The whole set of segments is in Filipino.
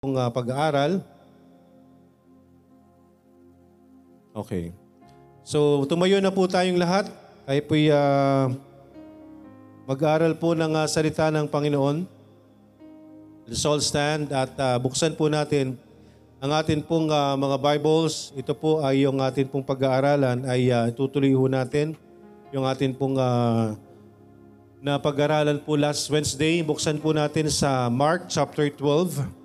pong uh, pag-aaral. Okay. So, tumayo na po tayong lahat. Tayo po'y uh, mag-aaral po ng uh, salita ng Panginoon. Let's all stand at uh, buksan po natin ang atin pong uh, mga Bibles. Ito po ay yung atin pong pag-aaralan ay uh, tutuloy ho natin. Yung atin pong uh, na pag-aralan po last Wednesday. Buksan po natin sa Mark chapter 12.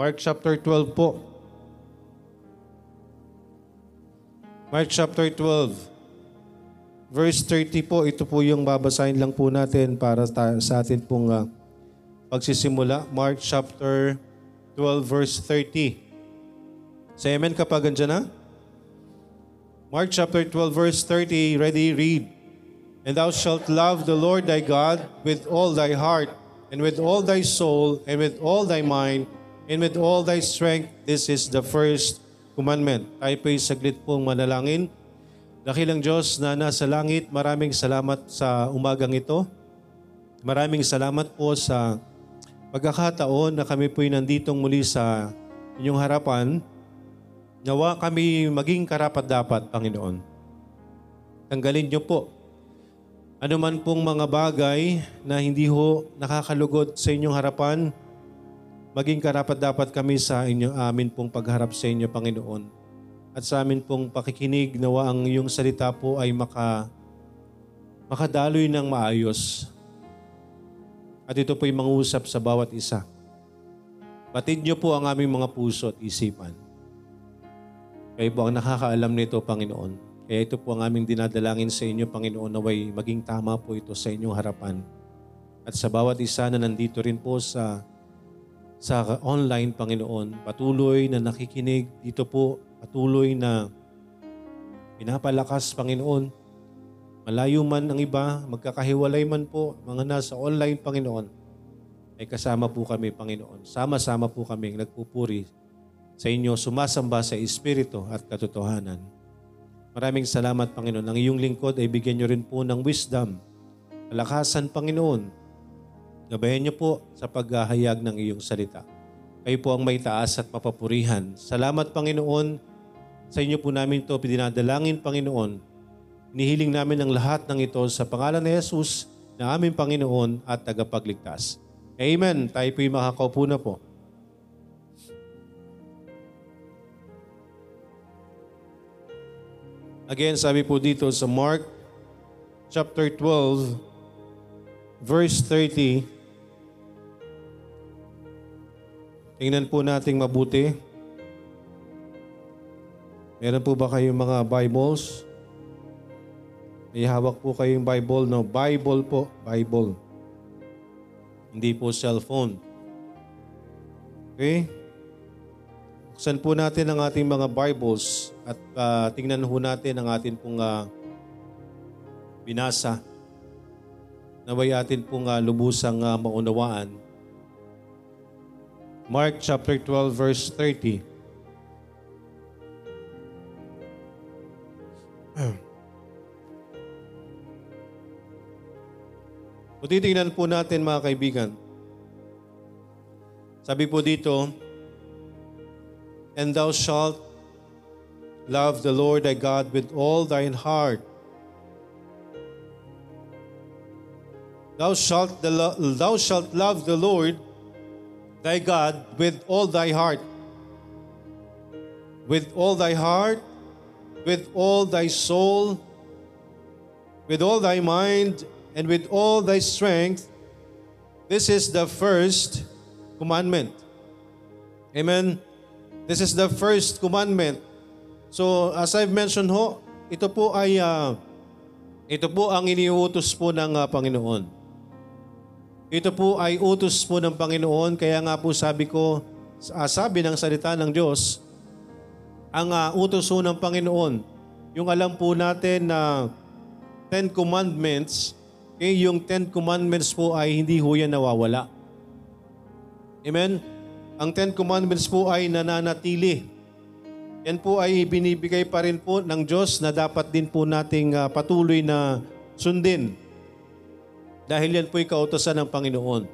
Mark chapter 12 po. Mark chapter 12. Verse 30 po, ito po yung babasahin lang po natin para sa atin pong uh, pagsisimula. Mark chapter 12 verse 30. Say amen kapag andyan na. Mark chapter 12 verse 30, ready, read. And thou shalt love the Lord thy God with all thy heart, and with all thy soul, and with all thy mind, and with all thy strength. This is the first commandment. Tayo po'y saglit pong manalangin. Dakilang Diyos na nasa langit, maraming salamat sa umagang ito. Maraming salamat po sa pagkakataon na kami po'y nanditong muli sa inyong harapan. Nawa kami maging karapat-dapat, Panginoon. Tanggalin niyo po ano man pong mga bagay na hindi ho nakakalugod sa inyong harapan, maging karapat dapat kami sa inyo, amin pong pagharap sa inyo, Panginoon. At sa amin pong pakikinig, nawa ang iyong salita po ay maka, makadaloy ng maayos. At ito po'y mangusap sa bawat isa. Batid niyo po ang aming mga puso at isipan. Kayo po ang nakakaalam nito, Panginoon. Kaya ito po ang aming dinadalangin sa inyo, Panginoon, naway maging tama po ito sa inyong harapan. At sa bawat isa na nandito rin po sa sa online, Panginoon. Patuloy na nakikinig dito po. Patuloy na pinapalakas, Panginoon. Malayo man ang iba, magkakahiwalay man po, mga nasa online, Panginoon, ay kasama po kami, Panginoon. Sama-sama po kami nagpupuri sa inyo, sumasamba sa Espiritu at katotohanan. Maraming salamat, Panginoon. Ang iyong lingkod ay bigyan niyo rin po ng wisdom, kalakasan, Panginoon, Gabayan niyo po sa paghahayag ng iyong salita. Kayo po ang may taas at mapapurihan. Salamat, Panginoon. Sa inyo po namin ito pinadalangin, Panginoon. Nihiling namin ang lahat ng ito sa pangalan ni Jesus na aming Panginoon at tagapagligtas. Amen. Tayo po'y makakaupo na po. Again, sabi po dito sa Mark chapter 12, verse 30, Tingnan po nating mabuti. Meron po ba kayong mga Bibles? May hawak po kayong Bible, no? Bible po, Bible. Hindi po cellphone. Okay? Buksan po natin ang ating mga Bibles at uh, tingnan po natin ang ating pong uh, binasa. Naway atin pong uh, lubusang uh, maunawaan Mark chapter 12 verse 30. O titingnan po natin mga kaibigan. Sabi po dito, And thou shalt love the Lord thy God with all thine heart. Thou shalt, the, thou shalt love the Lord thy God with all thy heart, with all thy heart, with all thy soul, with all thy mind, and with all thy strength. This is the first commandment. Amen. This is the first commandment. So, as I've mentioned ho, ito po ay uh, ito po ang iniutos po ng uh, Panginoon. Ito po ay utos po ng Panginoon, kaya nga po sabi ko, uh, sabi ng salita ng Diyos, ang uh, utos po ng Panginoon, yung alam po natin na Ten Commandments, eh, yung Ten Commandments po ay hindi ho yan nawawala. Amen? Ang Ten Commandments po ay nananatili. Yan po ay binibigay pa rin po ng Diyos na dapat din po nating uh, patuloy na sundin dahil yan po'y kautosan ng Panginoon.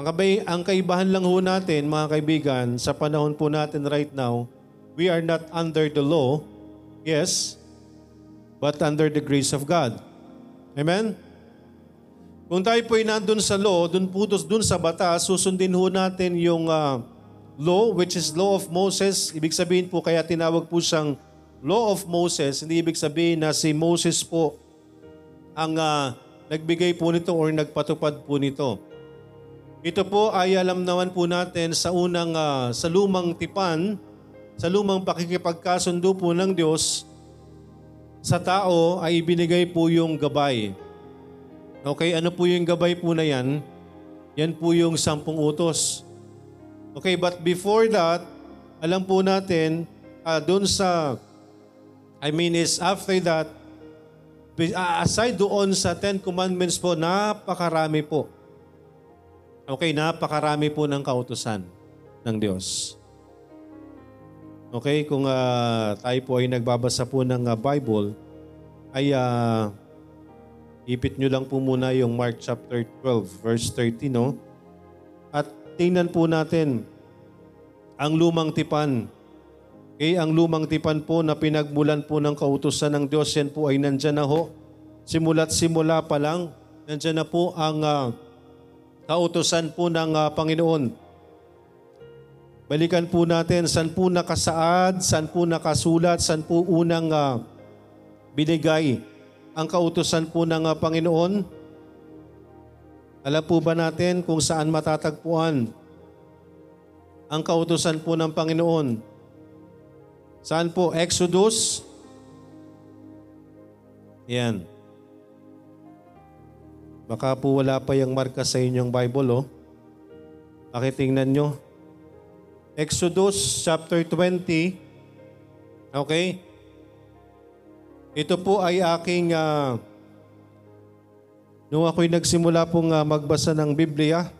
Ang, kabay, ang kaibahan lang ho natin, mga kaibigan, sa panahon po natin right now, we are not under the law, yes, but under the grace of God. Amen? Kung tayo po ay nandun sa law, dun po dun sa batas, susundin ho natin yung ah, law, which is law of Moses. Ibig sabihin po, kaya tinawag po siyang law of Moses. Hindi ibig sabihin na si Moses po ang ah, nagbigay po nito or nagpatupad po nito. Ito po ay alam naman po natin sa unang, ah, sa lumang tipan, sa lumang pakikipagkasundo po ng Diyos, sa tao ay ibinigay po yung gabay. Okay, ano po yung gabay po na yan? Yan po yung sampung utos. Okay, but before that, alam po natin, uh, doon sa, I mean is after that, ah, aside doon sa Ten Commandments po, napakarami po. Okay, napakarami po ng kautusan ng Diyos. Okay, kung ah, tayo po ay nagbabasa po ng ah, Bible, ay ah, ipit nyo lang po muna yung Mark chapter 12, verse 30, no? At tingnan po natin ang lumang tipan. Okay, ang lumang tipan po na pinagmulan po ng kautusan ng Diyos, yan po ay nandyan na ho. Simula't simula pa lang, nandyan na po ang ah, kautusan po ng ah, Panginoon. Balikan po natin, saan po nakasaad, saan po nakasulat, saan po unang ah, binigay ang kautusan po ng ah, Panginoon. Alam po ba natin kung saan matatagpuan ang kautusan po ng Panginoon? Saan po? Exodus? Yan. Baka po wala pa yung marka sa inyong Bible, oh. Pakitingnan nyo. Exodus chapter 20. Okay? Ito po ay aking, ah, nung ako'y nagsimula pong ah, magbasa ng Biblia,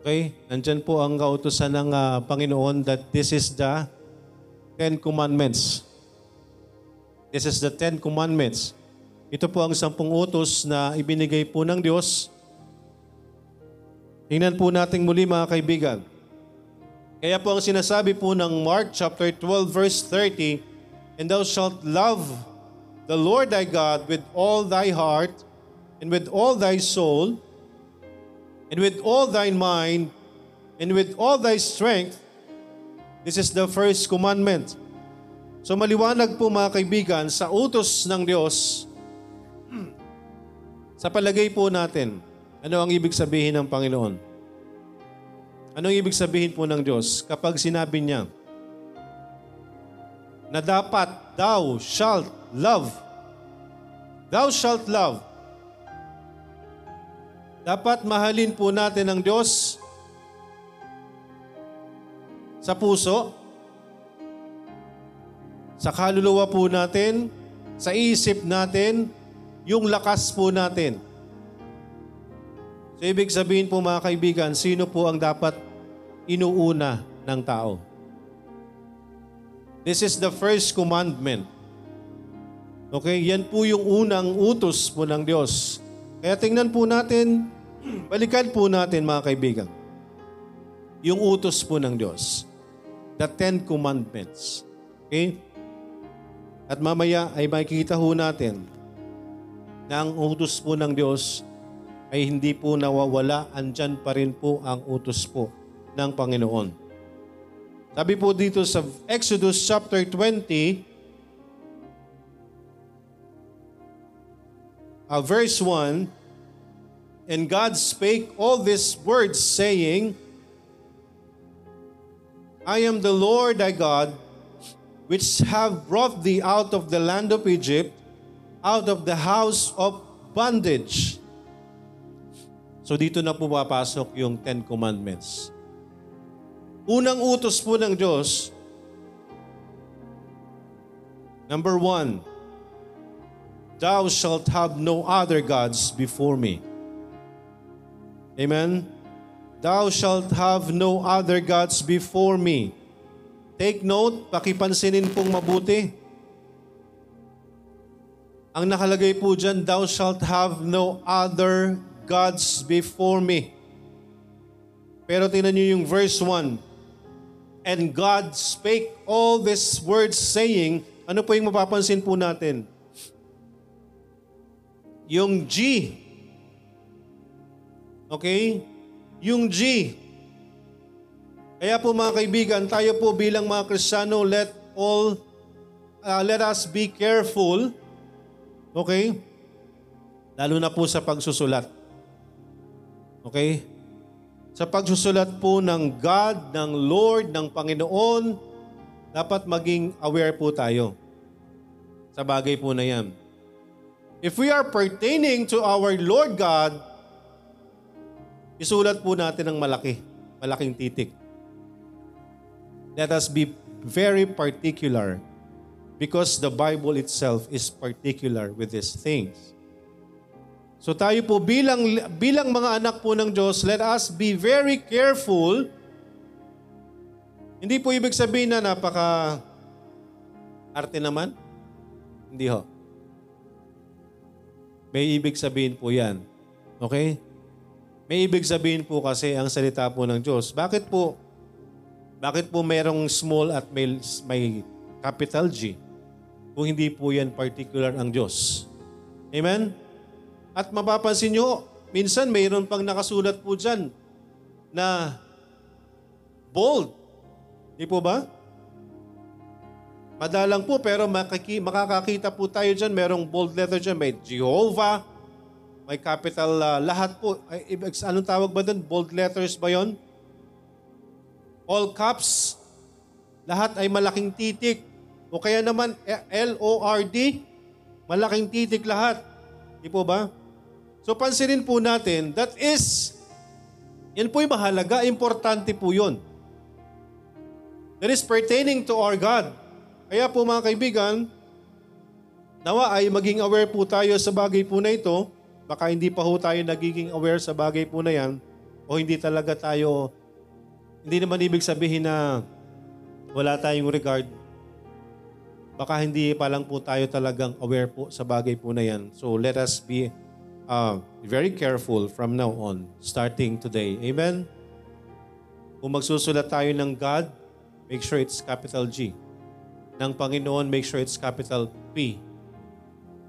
okay, nandyan po ang kautusan ng ah, Panginoon that this is the Ten Commandments. This is the Ten Commandments. Ito po ang sampung utos na ibinigay po ng Diyos. Tingnan po natin muli mga kaibigan. Kaya po ang sinasabi po ng Mark chapter 12 verse 30, And thou shalt love the Lord thy God with all thy heart, and with all thy soul, and with all thy mind, and with all thy strength. This is the first commandment. So maliwanag po mga kaibigan, sa utos ng Diyos, sa palagay po natin, ano ang ibig sabihin ng Panginoon? Anong ibig sabihin po ng Diyos kapag sinabi niya na dapat thou shalt love. Thou shalt love. Dapat mahalin po natin ang Diyos sa puso, sa kaluluwa po natin, sa isip natin, yung lakas po natin. So ibig sabihin po mga kaibigan, sino po ang dapat inuuna ng tao? This is the first commandment. Okay, yan po yung unang utos po ng Diyos. Kaya tingnan po natin, balikan po natin mga kaibigan, yung utos po ng Diyos. The Ten Commandments. Okay? At mamaya ay makikita ho natin na ang utos po ng Diyos ay hindi po nawawala, andyan pa rin po ang utos po ng Panginoon. Sabi po dito sa Exodus chapter 20, uh, verse 1, And God spake all these words, saying, I am the Lord thy God, which have brought thee out of the land of Egypt, out of the house of bondage. So dito na po papasok yung Ten Commandments. Unang utos po ng Diyos, number one, Thou shalt have no other gods before me. Amen? Thou shalt have no other gods before me. Take note, pakipansinin pong mabuti. Ang nakalagay po dyan, Thou shalt have no other gods before me. Pero tingnan niyo yung verse 1. And God spake all these words saying, ano po yung mapapansin po natin? Yung G. Okay? Yung G. Kaya po mga kaibigan, tayo po bilang mga Kristiyano, let all, uh, let us be careful. Okay? Lalo na po sa pagsusulat. Okay? Sa pagsusulat po ng God, ng Lord, ng Panginoon, dapat maging aware po tayo sa bagay po na yan. If we are pertaining to our Lord God, isulat po natin ng malaki, malaking titik. Let us be very particular because the Bible itself is particular with these things. So tayo po bilang bilang mga anak po ng Diyos, let us be very careful. Hindi po ibig sabihin na napaka arte naman. Hindi ho. May ibig sabihin po yan. Okay? May ibig sabihin po kasi ang salita po ng Diyos. Bakit po? Bakit po merong small at may, may capital G? Kung hindi po yan particular ang Diyos. Amen? At mapapansin nyo, minsan mayroon pang nakasulat po dyan na bold. Di po ba? Madalang po pero makaki, makakakita po tayo dyan. Merong bold letter dyan. May Jehovah. May capital uh, lahat po. Ay, anong tawag ba doon? Bold letters ba yon? All caps. Lahat ay malaking titik. O kaya naman L-O-R-D. Malaking titik lahat. Di po ba? So pansinin po natin, that is, yan po yung mahalaga, importante po yun. That is pertaining to our God. Kaya po mga kaibigan, nawa ay maging aware po tayo sa bagay po na ito. Baka hindi pa ho tayo nagiging aware sa bagay po na yan o hindi talaga tayo, hindi naman ibig sabihin na wala tayong regard. Baka hindi pa lang po tayo talagang aware po sa bagay po na yan. So let us be uh, very careful from now on, starting today. Amen? Kung magsusulat tayo ng God, make sure it's capital G ng Panginoon, make sure it's capital P.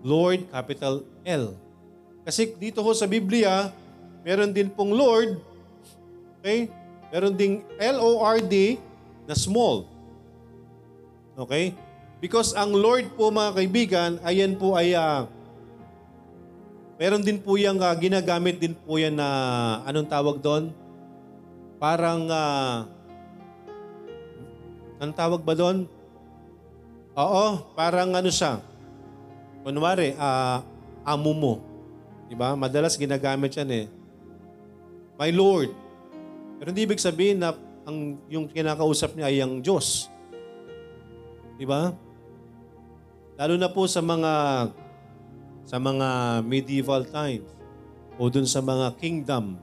Lord, capital L. Kasi dito ho sa Biblia, meron din pong Lord, okay? Meron ding L-O-R-D na small. Okay? Because ang Lord po mga kaibigan, ayan po ay uh, meron din po yung uh, ginagamit din po yan na anong tawag doon? Parang uh, anong tawag ba doon? Oo, parang ano siya. Kunwari, uh, amo mo. Diba? Madalas ginagamit yan eh. My Lord. Pero hindi ibig sabihin na ang, yung kinakausap niya ay ang Diyos. Diba? Lalo na po sa mga sa mga medieval times o dun sa mga kingdom.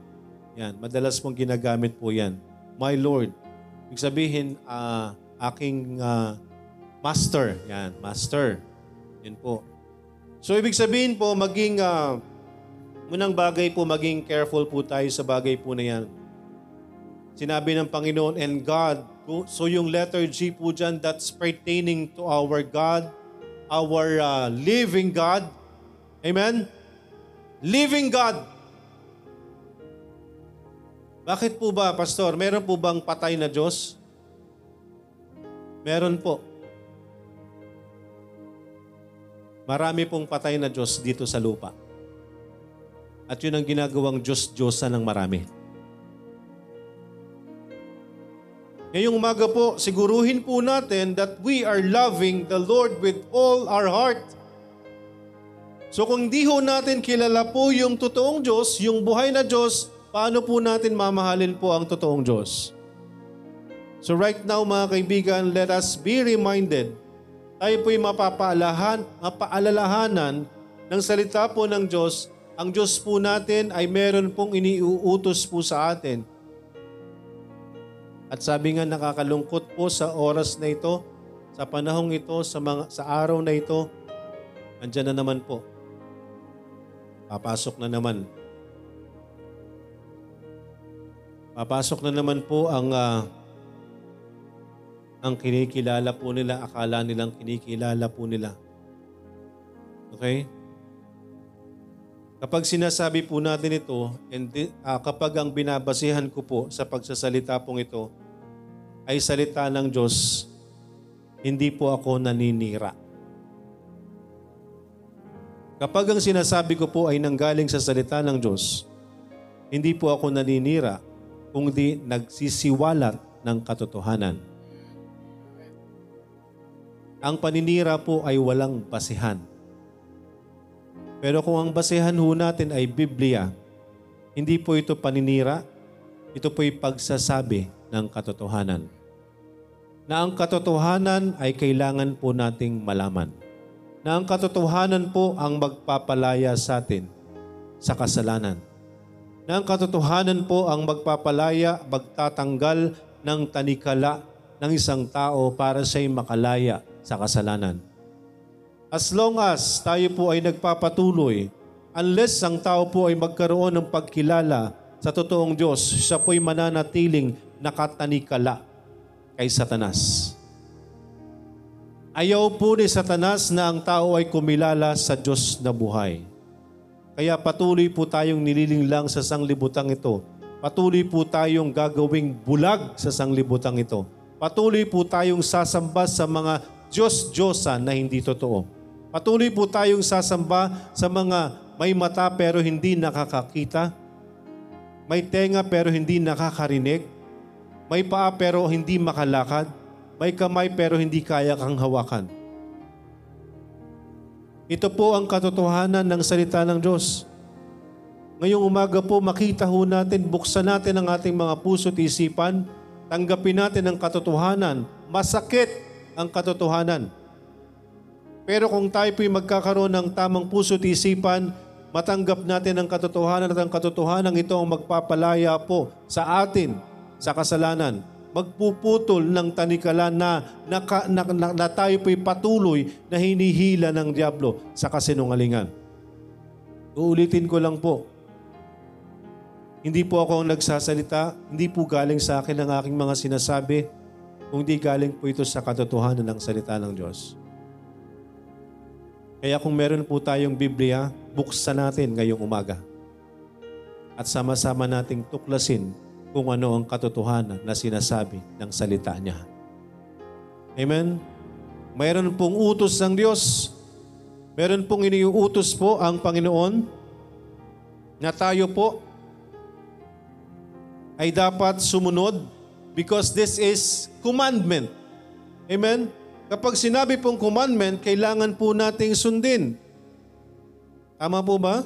Yan, madalas mong ginagamit po yan. My Lord. Ibig sabihin, uh, aking uh, Master. Yan, master. Yan po. So, ibig sabihin po, maging, uh, unang bagay po, maging careful po tayo sa bagay po na yan. Sinabi ng Panginoon, and God, so yung letter G po dyan, that's pertaining to our God, our uh, living God. Amen? Living God. Bakit po ba, Pastor? Meron po bang patay na Diyos? Meron po. Marami pong patay na Diyos dito sa lupa. At yun ang ginagawang Diyos-Diyosa ng marami. Ngayong umaga po, siguruhin po natin that we are loving the Lord with all our heart. So kung di ho natin kilala po yung totoong Diyos, yung buhay na Diyos, paano po natin mamahalin po ang totoong Diyos? So right now mga kaibigan, let us be reminded tayo po'y mapapaalahan, mapaalalahanan ng salita po ng Diyos. Ang Diyos po natin ay meron pong iniuutos po sa atin. At sabi nga nakakalungkot po sa oras na ito, sa panahong ito, sa, mga, sa araw na ito, andyan na naman po. Papasok na naman. Papasok na naman po ang ah, ang kinikilala po nila, akala nilang kinikilala po nila. Okay? Kapag sinasabi po natin ito, and ah, kapag ang binabasihan ko po sa pagsasalita pong ito ay salita ng Diyos, hindi po ako naninira. Kapag ang sinasabi ko po ay nanggaling sa salita ng Diyos, hindi po ako naninira, kundi nagsisiwalat ng katotohanan. Ang paninira po ay walang basihan. Pero kung ang basehan ho natin ay Biblia, hindi po ito paninira, ito po'y pagsasabi ng katotohanan. Na ang katotohanan ay kailangan po nating malaman. Na ang katotohanan po ang magpapalaya sa atin sa kasalanan. Na ang katotohanan po ang magpapalaya, magtatanggal ng tanikala ng isang tao para siya'y makalaya sa kasalanan. As long as tayo po ay nagpapatuloy, unless ang tao po ay magkaroon ng pagkilala sa totoong Diyos, siya po'y mananatiling nakatanikala kay Satanas. Ayaw po ni Satanas na ang tao ay kumilala sa Diyos na buhay. Kaya patuloy po tayong nililinglang sa sanglibutang ito. Patuloy po tayong gagawing bulag sa sanglibutang ito. Patuloy po tayong sasamba sa mga Diyos-Diyosan na hindi totoo. Patuloy po tayong sasamba sa mga may mata pero hindi nakakakita, may tenga pero hindi nakakarinig, may paa pero hindi makalakad, may kamay pero hindi kaya kang hawakan. Ito po ang katotohanan ng salita ng Diyos. Ngayong umaga po, makita ho natin, buksan natin ang ating mga puso at isipan, tanggapin natin ang katotohanan. Masakit ang katotohanan. Pero kung tayo po'y magkakaroon ng tamang puso at isipan, matanggap natin ang katotohanan at ang katotohanan ito ang magpapalaya po sa atin sa kasalanan. Magpuputol ng tanikala na, na, na, na, na tayo po'y patuloy na hinihila ng Diablo sa kasinungalingan. Uulitin ko lang po, hindi po ako ang nagsasalita, hindi po galing sa akin ang aking mga sinasabi, kundi galing po ito sa katotohanan ng salita ng Diyos. Kaya kung meron po tayong Biblia, buksan natin ngayong umaga. At sama-sama nating tuklasin kung ano ang katotohanan na sinasabi ng salita niya. Amen? Mayroon pong utos ng Diyos. Meron pong iniuutos po ang Panginoon na tayo po ay dapat sumunod because this is commandment. Amen? Kapag sinabi pong commandment, kailangan po nating sundin. Tama po ba?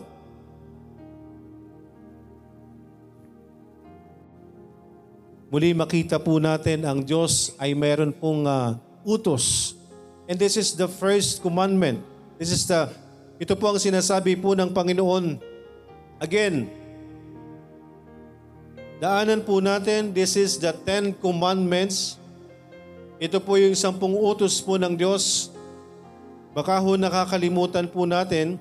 Muli makita po natin ang Diyos ay mayroon pong uh, utos. And this is the first commandment. This is the, ito po ang sinasabi po ng Panginoon. Again, daanan po natin, this is the Ten Commandments. Ito po yung sampung utos po ng Diyos. Baka ho nakakalimutan po natin,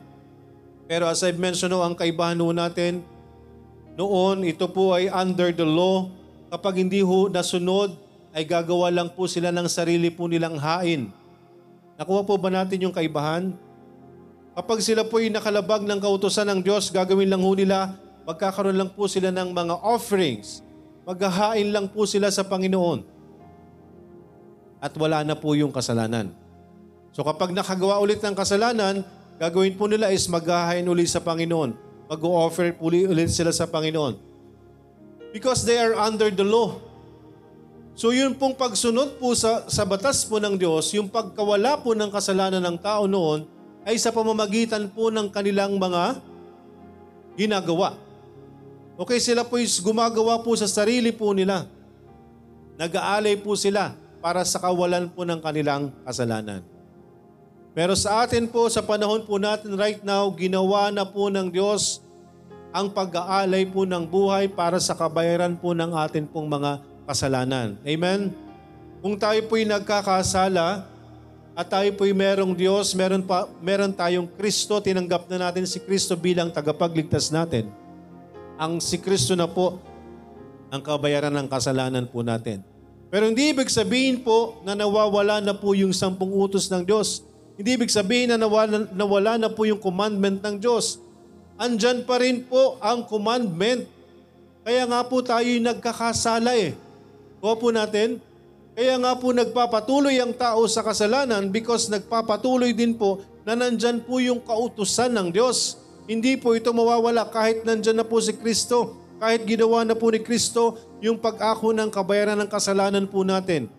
pero as I've mentioned ho, ang kaibahan ho natin, noon ito po ay under the law, kapag hindi ho nasunod, ay gagawa lang po sila ng sarili po nilang hain. Nakuha po ba natin yung kaibahan? Kapag sila po ay nakalabag ng kautosan ng Diyos, gagawin lang ho nila, magkakaroon lang po sila ng mga offerings. Maghahain lang po sila sa Panginoon. At wala na po yung kasalanan. So kapag nakagawa ulit ng kasalanan, gagawin po nila is maghahain ulit sa Panginoon. Mag-offer ulit sila sa Panginoon. Because they are under the law. So yun pong pagsunod po sa, sa batas po ng Diyos, yung pagkawala po ng kasalanan ng tao noon, ay sa pamamagitan po ng kanilang mga ginagawa. Okay, sila po is gumagawa po sa sarili po nila. Nag-aalay po sila para sa kawalan po ng kanilang kasalanan. Pero sa atin po, sa panahon po natin right now, ginawa na po ng Diyos ang pag-aalay po ng buhay para sa kabayaran po ng atin pong mga kasalanan. Amen? Kung tayo po'y nagkakasala at tayo po'y merong Diyos, meron, pa, meron tayong Kristo, tinanggap na natin si Kristo bilang tagapagligtas natin. Ang si Kristo na po ang kabayaran ng kasalanan po natin. Pero hindi ibig sabihin po na nawawala na po yung sampung utos ng Diyos. Hindi ibig sabihin na nawala, nawala na po yung commandment ng Diyos. Andyan pa rin po ang commandment. Kaya nga po tayo nagkakasala eh. Kuha po natin. Kaya nga po nagpapatuloy ang tao sa kasalanan because nagpapatuloy din po na nandyan po yung kautusan ng Diyos. Hindi po ito mawawala kahit nandyan na po si Kristo. Kahit ginawa na po ni Kristo yung pag-ako ng kabayaran ng kasalanan po natin.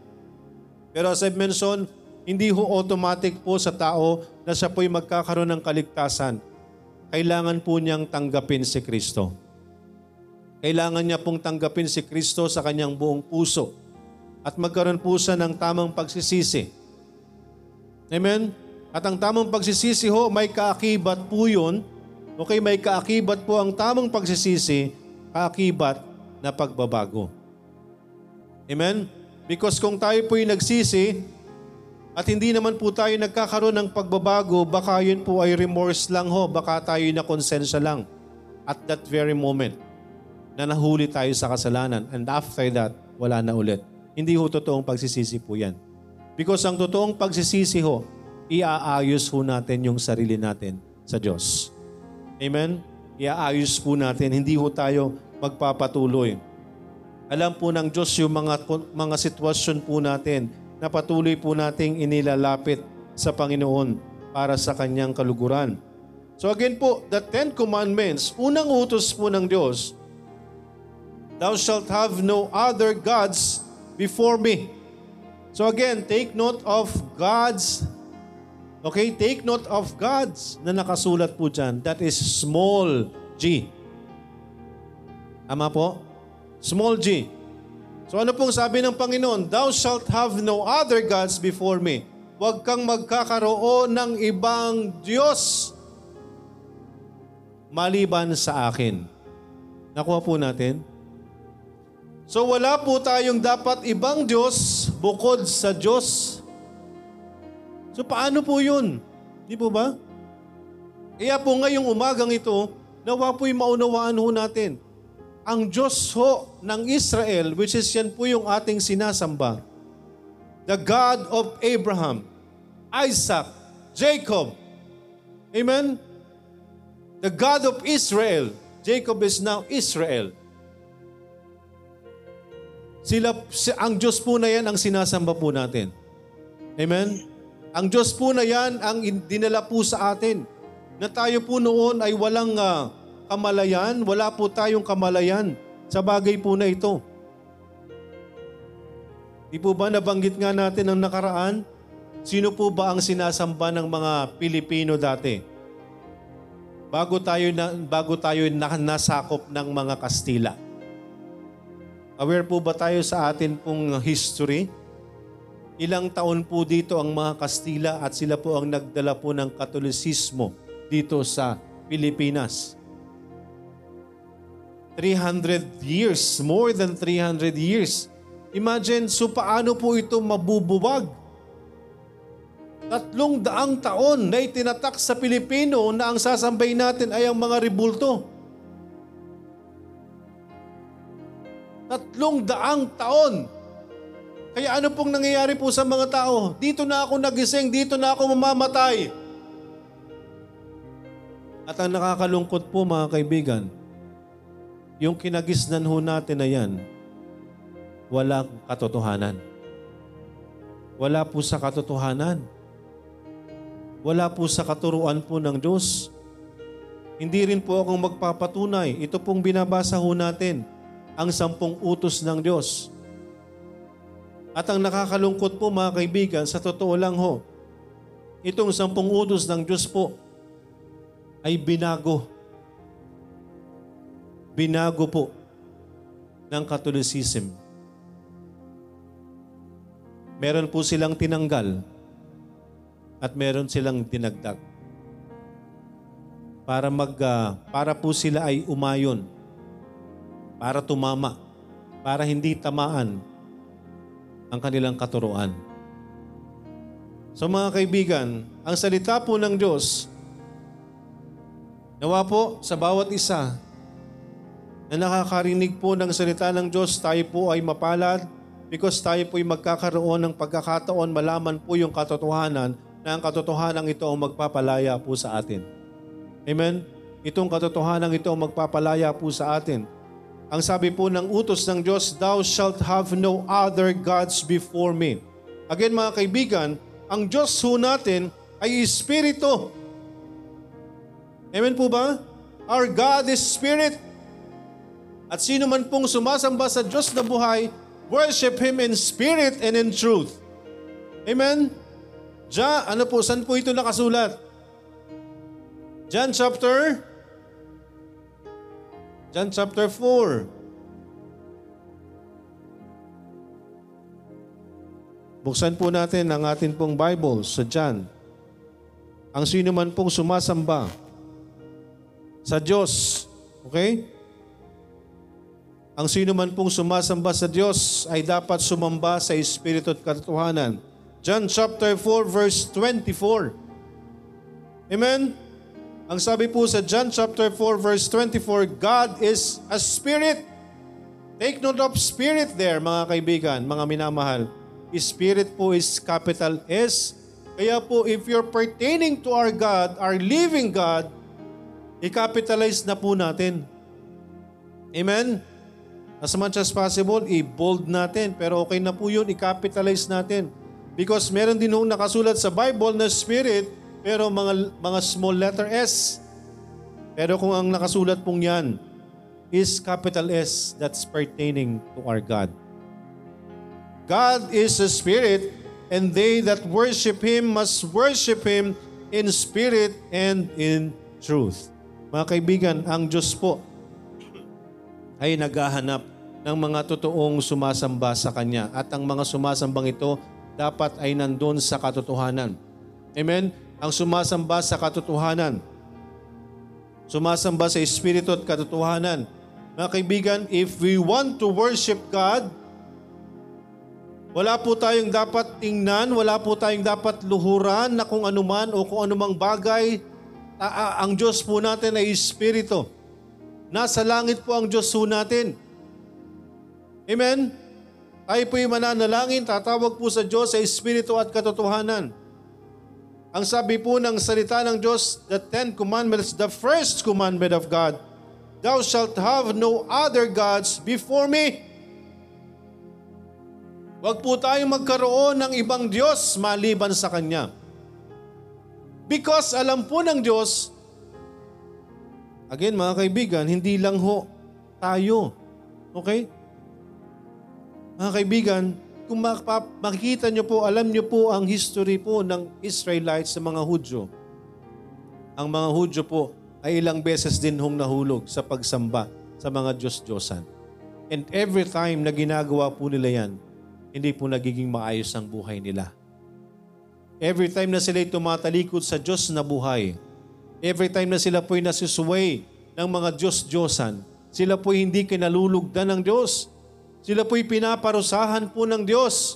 Pero as I've mentioned, hindi ho automatic po sa tao na siya po'y magkakaroon ng kaligtasan. Kailangan po niyang tanggapin si Kristo. Kailangan niya pong tanggapin si Kristo sa kanyang buong puso at magkaroon po siya ng tamang pagsisisi. Amen? At ang tamang pagsisisi ho, may kaakibat po yun. Okay, may kaakibat po ang tamang pagsisisi, kaakibat na pagbabago. Amen? Because kung tayo po'y nagsisi at hindi naman po tayo nagkakaroon ng pagbabago, baka yun po ay remorse lang ho, baka tayo na konsensya lang at that very moment na nahuli tayo sa kasalanan and after that, wala na ulit. Hindi ho totoong pagsisisi po yan. Because ang totoong pagsisisi ho, iaayos ho natin yung sarili natin sa Diyos. Amen? Iaayos po natin, hindi ho tayo magpapatuloy. Alam po ng Diyos yung mga, mga sitwasyon po natin na patuloy po nating inilalapit sa Panginoon para sa kanyang kaluguran. So again po, the Ten Commandments, unang utos po ng Diyos, Thou shalt have no other gods before me. So again, take note of God's Okay, take note of God's na nakasulat po dyan. That is small g. Tama po? Small g. So ano pong sabi ng Panginoon? Thou shalt have no other gods before me. Huwag kang magkakaroon ng ibang Diyos maliban sa akin. Nakuha po natin? So wala po tayong dapat ibang Diyos bukod sa Diyos. So paano po yun? Di po ba? Kaya po ngayong umagang ito, nawa po'y maunawaan ho natin. Ang Diyos ho ng Israel, which is yan po yung ating sinasamba, the God of Abraham, Isaac, Jacob. Amen? The God of Israel. Jacob is now Israel. Sila, ang Diyos po na yan ang sinasamba po natin. Amen? Ang Diyos po na yan ang dinala po sa atin. Na tayo po noon ay walang uh, kamalayan, wala po tayong kamalayan sa bagay po na ito. Di po ba nabanggit nga natin ang nakaraan? Sino po ba ang sinasamba ng mga Pilipino dati? Bago tayo na, bago tayo na, nasakop ng mga Kastila. Aware po ba tayo sa atin pong history? Ilang taon po dito ang mga Kastila at sila po ang nagdala po ng Katolisismo dito sa Pilipinas. 300 years, more than 300 years. Imagine, so paano po ito mabubuwag? Tatlong daang taon na itinatak sa Pilipino na ang sasambay natin ay ang mga ribulto. Tatlong daang taon. Kaya ano pong nangyayari po sa mga tao? Dito na ako nagising, dito na ako mamamatay. At ang nakakalungkot po mga kaibigan, yung kinagisnan ho natin na yan, walang katotohanan. Wala po sa katotohanan. Wala po sa katuruan po ng Diyos. Hindi rin po akong magpapatunay. Ito pong binabasa ho natin ang sampung utos ng Diyos. At ang nakakalungkot po mga kaibigan, sa totoo lang ho, itong sampung utos ng Diyos po ay binago. Binago po ng Catholicism. Meron po silang tinanggal at meron silang dinagdag. Para mag uh, para po sila ay umayon para tumama, para hindi tamaan ang kanilang katuruan. So mga kaibigan, ang salita po ng Diyos, nawa po sa bawat isa, na nakakarinig po ng salita ng Diyos, tayo po ay mapalad because tayo po ay magkakaroon ng pagkakataon malaman po yung katotohanan na ang katotohanan ito ang magpapalaya po sa atin. Amen? Itong katotohanan ito ang magpapalaya po sa atin. Ang sabi po ng utos ng Diyos, Thou shalt have no other gods before me. Again mga kaibigan, ang Diyos ho natin ay Espiritu. Amen po ba? Our God is Spirit. At sino man pong sumasamba sa Diyos na buhay, worship Him in spirit and in truth. Amen? Diyan, ano po, saan po ito nakasulat? John chapter John chapter 4. Buksan po natin ang atin pong Bible sa John. Ang sino man pong sumasamba sa Diyos, okay? Ang sino man pong sumasamba sa Diyos ay dapat sumamba sa Espiritu at katotohanan. John chapter 4 verse 24. Amen? Ang sabi po sa John chapter 4 verse 24, God is a spirit. Take note of spirit there mga kaibigan, mga minamahal. Spirit po is capital S. Kaya po if you're pertaining to our God, our living God, i-capitalize na po natin. Amen? As much as possible, i-bold natin. Pero okay na po yun, i-capitalize natin. Because meron din nung nakasulat sa Bible na Spirit, pero mga, mga small letter S. Pero kung ang nakasulat pong yan is capital S, that's pertaining to our God. God is a spirit, and they that worship Him must worship Him in spirit and in truth. Mga kaibigan, ang Diyos po ay naghahanap ng mga totoong sumasamba sa Kanya. At ang mga sumasambang ito dapat ay nandun sa katotohanan. Amen? Ang sumasamba sa katotohanan. Sumasamba sa Espiritu at katotohanan. Mga kaibigan, if we want to worship God, wala po tayong dapat tingnan, wala po tayong dapat luhuran na kung anuman o kung anumang bagay. ang Diyos po natin ay Espiritu. Nasa langit po ang Diyos po natin. Amen? Tayo po'y mananalangin, tatawag po sa Diyos sa Espiritu at katotohanan. Ang sabi po ng salita ng Diyos, the Ten Commandments, the first commandment of God, Thou shalt have no other gods before me. Huwag po tayong magkaroon ng ibang Diyos maliban sa Kanya. Because alam po ng Diyos, again mga kaibigan, hindi lang ho tayo. Okay? Mga kaibigan, kung makikita nyo po, alam nyo po ang history po ng Israelites sa mga Hudyo. Ang mga Hudyo po ay ilang beses din hong nahulog sa pagsamba sa mga Diyos-Diyosan. And every time na ginagawa po nila yan, hindi po nagiging maayos ang buhay nila. Every time na sila'y tumatalikod sa Diyos na buhay, every time na sila po'y nasisway ng mga Diyos-Diyosan, sila po'y hindi kinalulugdan ng Diyos. Sila po'y pinaparusahan po ng Diyos.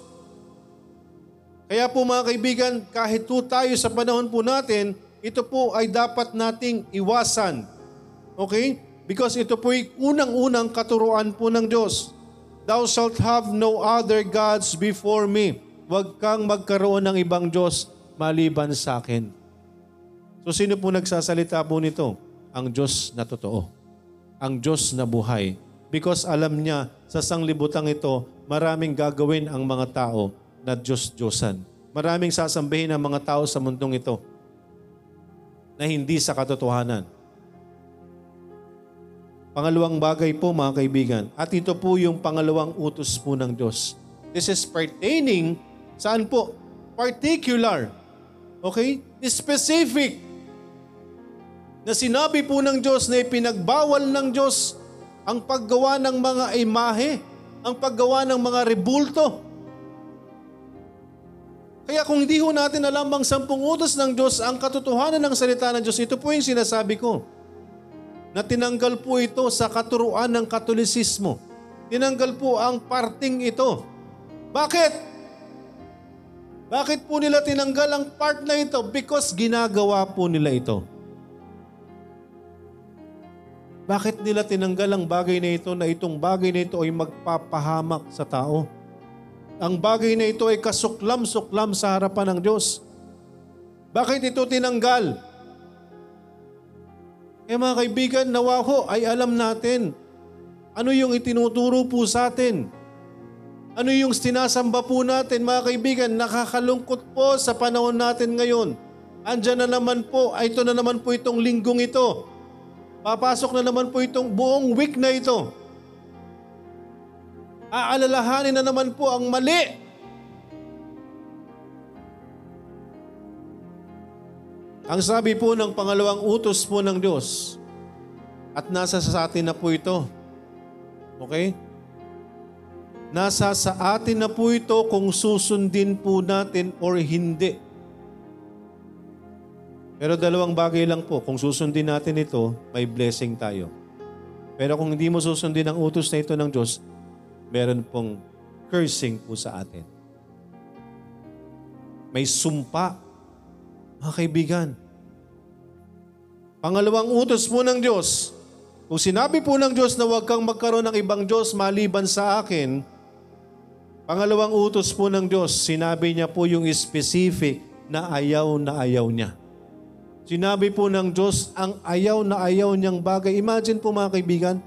Kaya po mga kaibigan, kahit po tayo sa panahon po natin, ito po ay dapat nating iwasan. Okay? Because ito po'y unang-unang katuruan po ng Diyos. Thou shalt have no other gods before me. Huwag kang magkaroon ng ibang Diyos maliban sa akin. So sino po nagsasalita po nito? Ang Diyos na totoo. Ang Diyos na buhay. Because alam niya sa sanglibutang ito, maraming gagawin ang mga tao na Diyos-Diyosan. Maraming sasambihin ang mga tao sa mundong ito na hindi sa katotohanan. Pangalawang bagay po mga kaibigan, at ito po yung pangalawang utos po ng Diyos. This is pertaining, saan po? Particular. Okay? Specific. Na sinabi po ng Diyos na ipinagbawal ng Diyos ang paggawa ng mga imahe, ang paggawa ng mga rebulto. Kaya kung hindi ho natin alam ang sampung utos ng Diyos, ang katotohanan ng salita ng Diyos, ito po yung sinasabi ko na tinanggal po ito sa katuruan ng katolisismo. Tinanggal po ang parting ito. Bakit? Bakit po nila tinanggal ang part na ito? Because ginagawa po nila ito. Bakit nila tinanggal ang bagay na ito na itong bagay na ito ay magpapahamak sa tao? Ang bagay na ito ay kasuklam-suklam sa harapan ng Diyos. Bakit ito tinanggal? Eh mga kaibigan, nawa ho ay alam natin ano yung itinuturo po sa atin. Ano yung sinasamba po natin mga kaibigan, nakakalungkot po sa panahon natin ngayon. Andyan na naman po, ito na naman po itong linggong ito Papasok na naman po itong buong week na ito. Aalalahanin na naman po ang mali. Ang sabi po ng pangalawang utos po ng Diyos, at nasa sa atin na po ito. Okay? Nasa sa atin na po ito kung susundin po natin or hindi. Pero dalawang bagay lang po, kung susundin natin ito, may blessing tayo. Pero kung hindi mo susundin ang utos na ito ng Diyos, meron pong cursing po sa atin. May sumpa. Mga kaibigan, pangalawang utos po ng Diyos, kung sinabi po ng Diyos na huwag kang magkaroon ng ibang Diyos maliban sa akin, pangalawang utos po ng Diyos, sinabi niya po yung specific na ayaw na ayaw niya. Sinabi po ng Diyos, ang ayaw na ayaw niyang bagay. Imagine po mga kaibigan,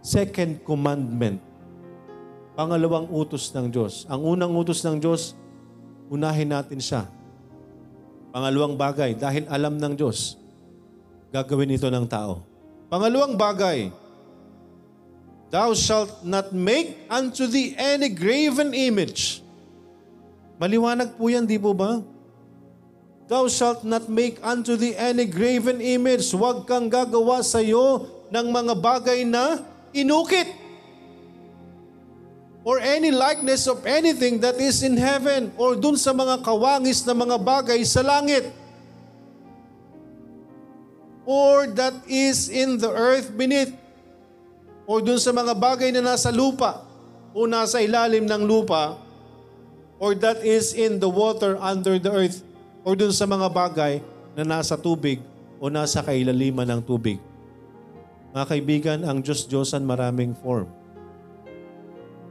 second commandment. Pangalawang utos ng Diyos. Ang unang utos ng Diyos, unahin natin siya. Pangalawang bagay, dahil alam ng Diyos, gagawin ito ng tao. Pangalawang bagay, Thou shalt not make unto thee any graven image. Maliwanag po yan, di po ba? Thou shalt not make unto thee any graven image. Huwag kang gagawa sa iyo ng mga bagay na inukit. Or any likeness of anything that is in heaven. Or dun sa mga kawangis na mga bagay sa langit. Or that is in the earth beneath. Or dun sa mga bagay na nasa lupa. O nasa ilalim ng lupa. Or that is in the water under the earth o dun sa mga bagay na nasa tubig o nasa kailaliman ng tubig. Mga kaibigan, ang Diyos-Diyosan maraming form.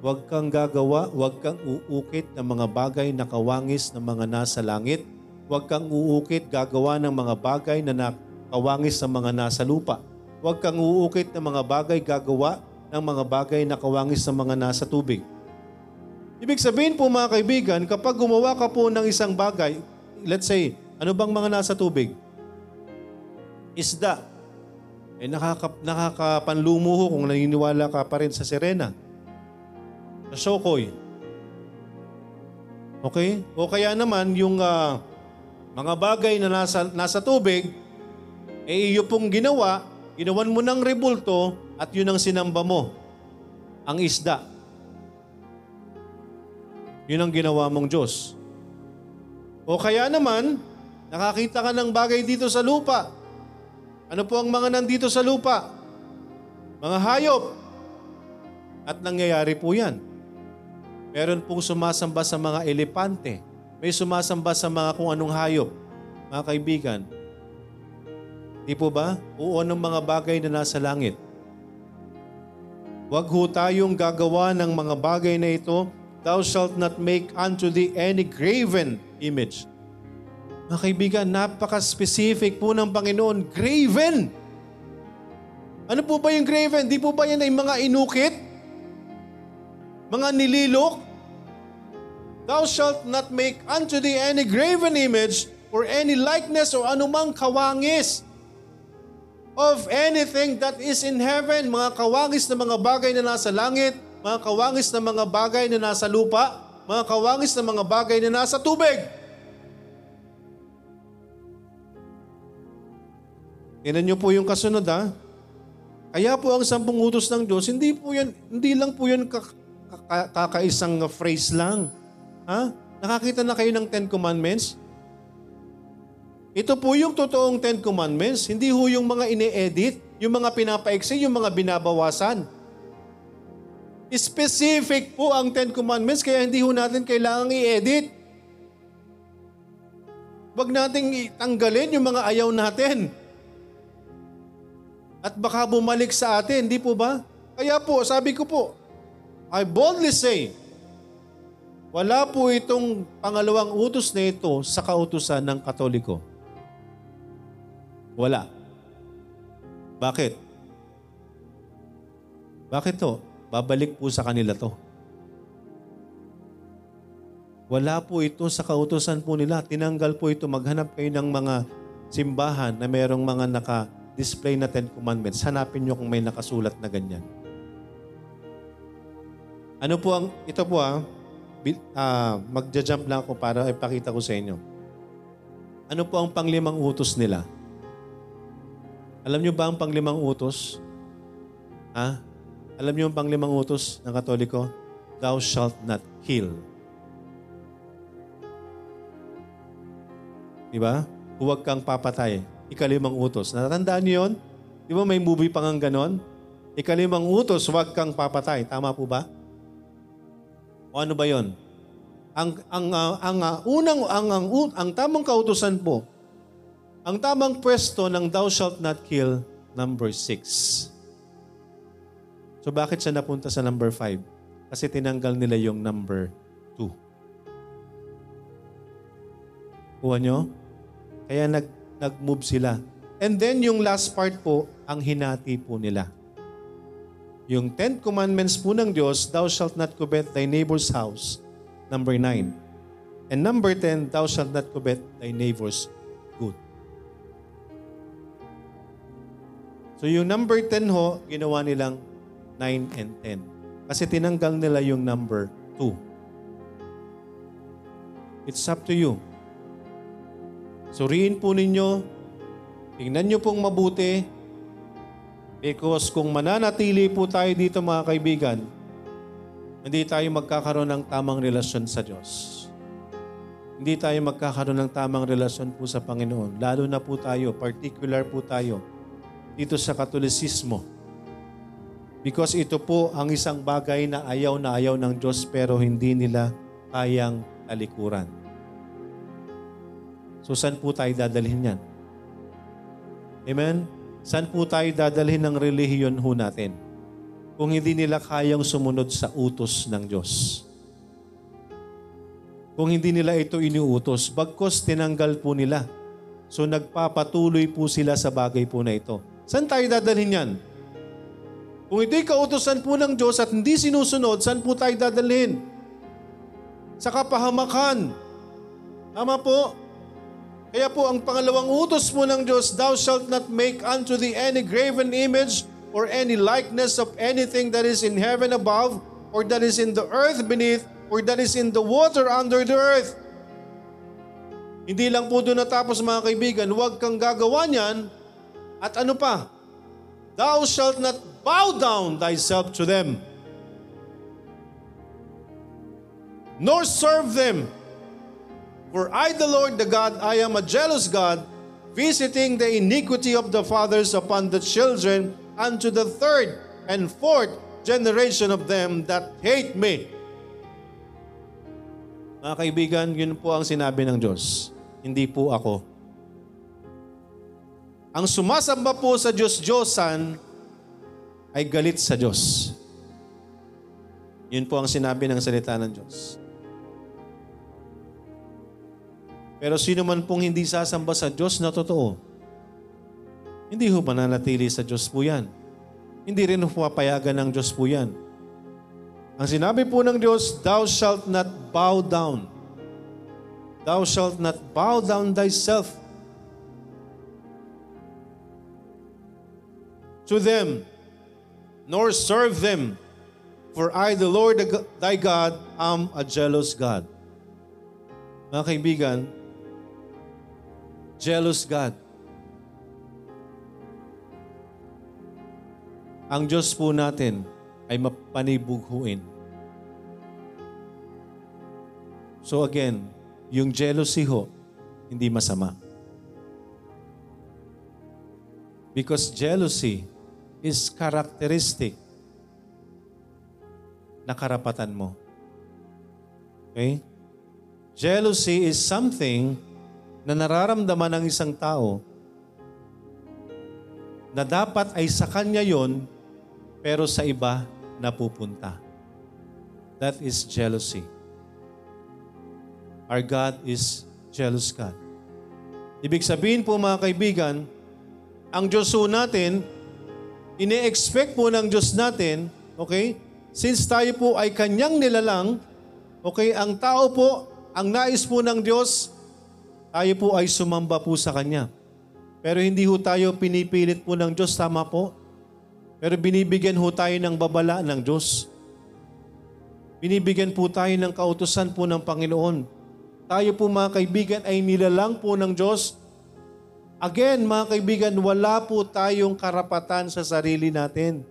Huwag kang gagawa, huwag kang uukit ng mga bagay na kawangis ng mga nasa langit. Huwag kang uukit, gagawa ng mga bagay na nakawangis ng mga nasa lupa. Huwag kang uukit ng mga bagay, gagawa ng mga bagay na kawangis ng mga nasa tubig. Ibig sabihin po mga kaibigan, kapag gumawa ka po ng isang bagay, let's say, ano bang mga nasa tubig? Isda. Eh nakaka, nakakapanlumuho kung naniniwala ka pa rin sa sirena. Sa sokoy. Okay? O kaya naman yung uh, mga bagay na nasa, nasa tubig, eh iyo pong ginawa, ginawan mo ng rebulto at yun ang sinamba mo. Ang isda. Yun ang ginawa mong Diyos. O kaya naman, nakakita ka ng bagay dito sa lupa. Ano po ang mga nandito sa lupa? Mga hayop. At nangyayari po yan. Meron pong sumasamba sa mga elepante. May sumasamba sa mga kung anong hayop. Mga kaibigan, Di po ba? Oo ng mga bagay na nasa langit. Huwag ho tayong gagawa ng mga bagay na ito Thou shalt not make unto thee any graven image. Mga kaibigan, napaka-specific po ng Panginoon. Graven! Ano po ba yung graven? Di po ba yan ay mga inukit? Mga nililok? Thou shalt not make unto thee any graven image or any likeness o anumang kawangis of anything that is in heaven, mga kawangis na mga bagay na nasa langit, mga kawangis na mga bagay na nasa lupa, mga kawangis na mga bagay na nasa tubig. Tingnan niyo po yung kasunod ha. Kaya po ang sampung utos ng Diyos, hindi po yan, hindi lang po yan kakaisang phrase lang. Ha? Nakakita na kayo ng Ten Commandments? Ito po yung totoong Ten Commandments, hindi ho yung mga ine-edit, yung mga pinapaiksi, yung mga binabawasan. Specific po ang Ten Commandments kaya hindi ho natin kailangang i-edit. Huwag nating itanggalin yung mga ayaw natin. At baka bumalik sa atin, di po ba? Kaya po, sabi ko po, I boldly say, wala po itong pangalawang utos na ito sa kautusan ng Katoliko. Wala. Bakit? Bakit to? Babalik po sa kanila to. Wala po ito sa kautusan po nila. Tinanggal po ito. Maghanap kayo ng mga simbahan na mayroong mga naka-display na Ten Commandments. Hanapin nyo kung may nakasulat na ganyan. Ano po ang, ito po ah, ah, magja-jump lang ako para ipakita ko sa inyo. Ano po ang panglimang utos nila? Alam nyo ba ang panglimang utos? Ha? Alam nyo ang panglimang utos ng Katoliko? Thou shalt not kill. Di? Huwag kang papatay. Ikalimang utos. Natatandaan niyo yun? Di ba may movie pang ang ganon? Ikalimang utos, huwag kang papatay. Tama po ba? O ano ba yon? Ang ang ah, ang ah, unang ang ang, ang ang tamang kautusan po. Ang tamang pwesto ng thou shalt not kill number 6. So bakit siya napunta sa number 5? Kasi tinanggal nila yung number 2. Kuha nyo? Kaya nag, nag-move sila. And then yung last part po, ang hinati po nila. Yung Ten Commandments po ng Diyos, Thou shalt not covet thy neighbor's house, number 9. And number 10, Thou shalt not covet thy neighbor's good. So yung number 10 ho, ginawa nilang 9 and 10. Kasi tinanggal nila yung number 2. It's up to you. Suriin po ninyo, tingnan nyo pong mabuti, because kung mananatili po tayo dito mga kaibigan, hindi tayo magkakaroon ng tamang relasyon sa Diyos. Hindi tayo magkakaroon ng tamang relasyon po sa Panginoon. Lalo na po tayo, particular po tayo, dito sa Katolisismo. Because ito po ang isang bagay na ayaw na ayaw ng Diyos pero hindi nila kayang talikuran. So saan po tayo dadalhin yan? Amen? Saan po tayo dadalhin ng relihiyon ho natin? Kung hindi nila kayang sumunod sa utos ng Diyos. Kung hindi nila ito iniutos, bagkos tinanggal po nila. So nagpapatuloy po sila sa bagay po na ito. Saan tayo dadalhin yan? Kung ito'y kautosan po ng Diyos at hindi sinusunod, saan po tayo dadalhin? Sa kapahamakan. Tama po? Kaya po ang pangalawang utos po ng Diyos, Thou shalt not make unto thee any graven image or any likeness of anything that is in heaven above, or that is in the earth beneath, or that is in the water under the earth. Hindi lang po doon natapos mga kaibigan, huwag kang gagawa niyan. At ano pa? Thou shalt not bow down thyself to them, nor serve them. For I, the Lord, the God, I am a jealous God, visiting the iniquity of the fathers upon the children unto the third and fourth generation of them that hate me. Mga kaibigan, yun po ang sinabi ng Diyos. Hindi po ako. Ang sumasamba po sa Diyos-Diyosan ay galit sa Diyos. Yun po ang sinabi ng salita ng Diyos. Pero sino man pong hindi sasamba sa Diyos na totoo, hindi ho mananatili sa Diyos po yan. Hindi rin ho papayagan ng Diyos po yan. Ang sinabi po ng Diyos, Thou shalt not bow down. Thou shalt not bow down thyself to them, nor serve them. For I, the Lord thy God, am a jealous God. Mga kaibigan, jealous God. Ang Diyos po natin ay mapanibughuin. So again, yung jealousy ho, hindi masama. Because jealousy is characteristic na karapatan mo. Okay? Jealousy is something na nararamdaman ng isang tao na dapat ay sa Kanya yon, pero sa iba napupunta. That is jealousy. Our God is jealous God. Ibig sabihin po mga kaibigan, ang Diyos natin, ine-expect po ng Diyos natin, okay, since tayo po ay kanyang nilalang, okay, ang tao po, ang nais po ng Diyos, tayo po ay sumamba po sa Kanya. Pero hindi ho tayo pinipilit po ng Diyos, tama po? Pero binibigyan ho tayo ng babala ng Diyos. Binibigyan po tayo ng kautusan po ng Panginoon. Tayo po mga kaibigan ay nilalang po ng Diyos. Again, mga kaibigan, wala po tayong karapatan sa sarili natin.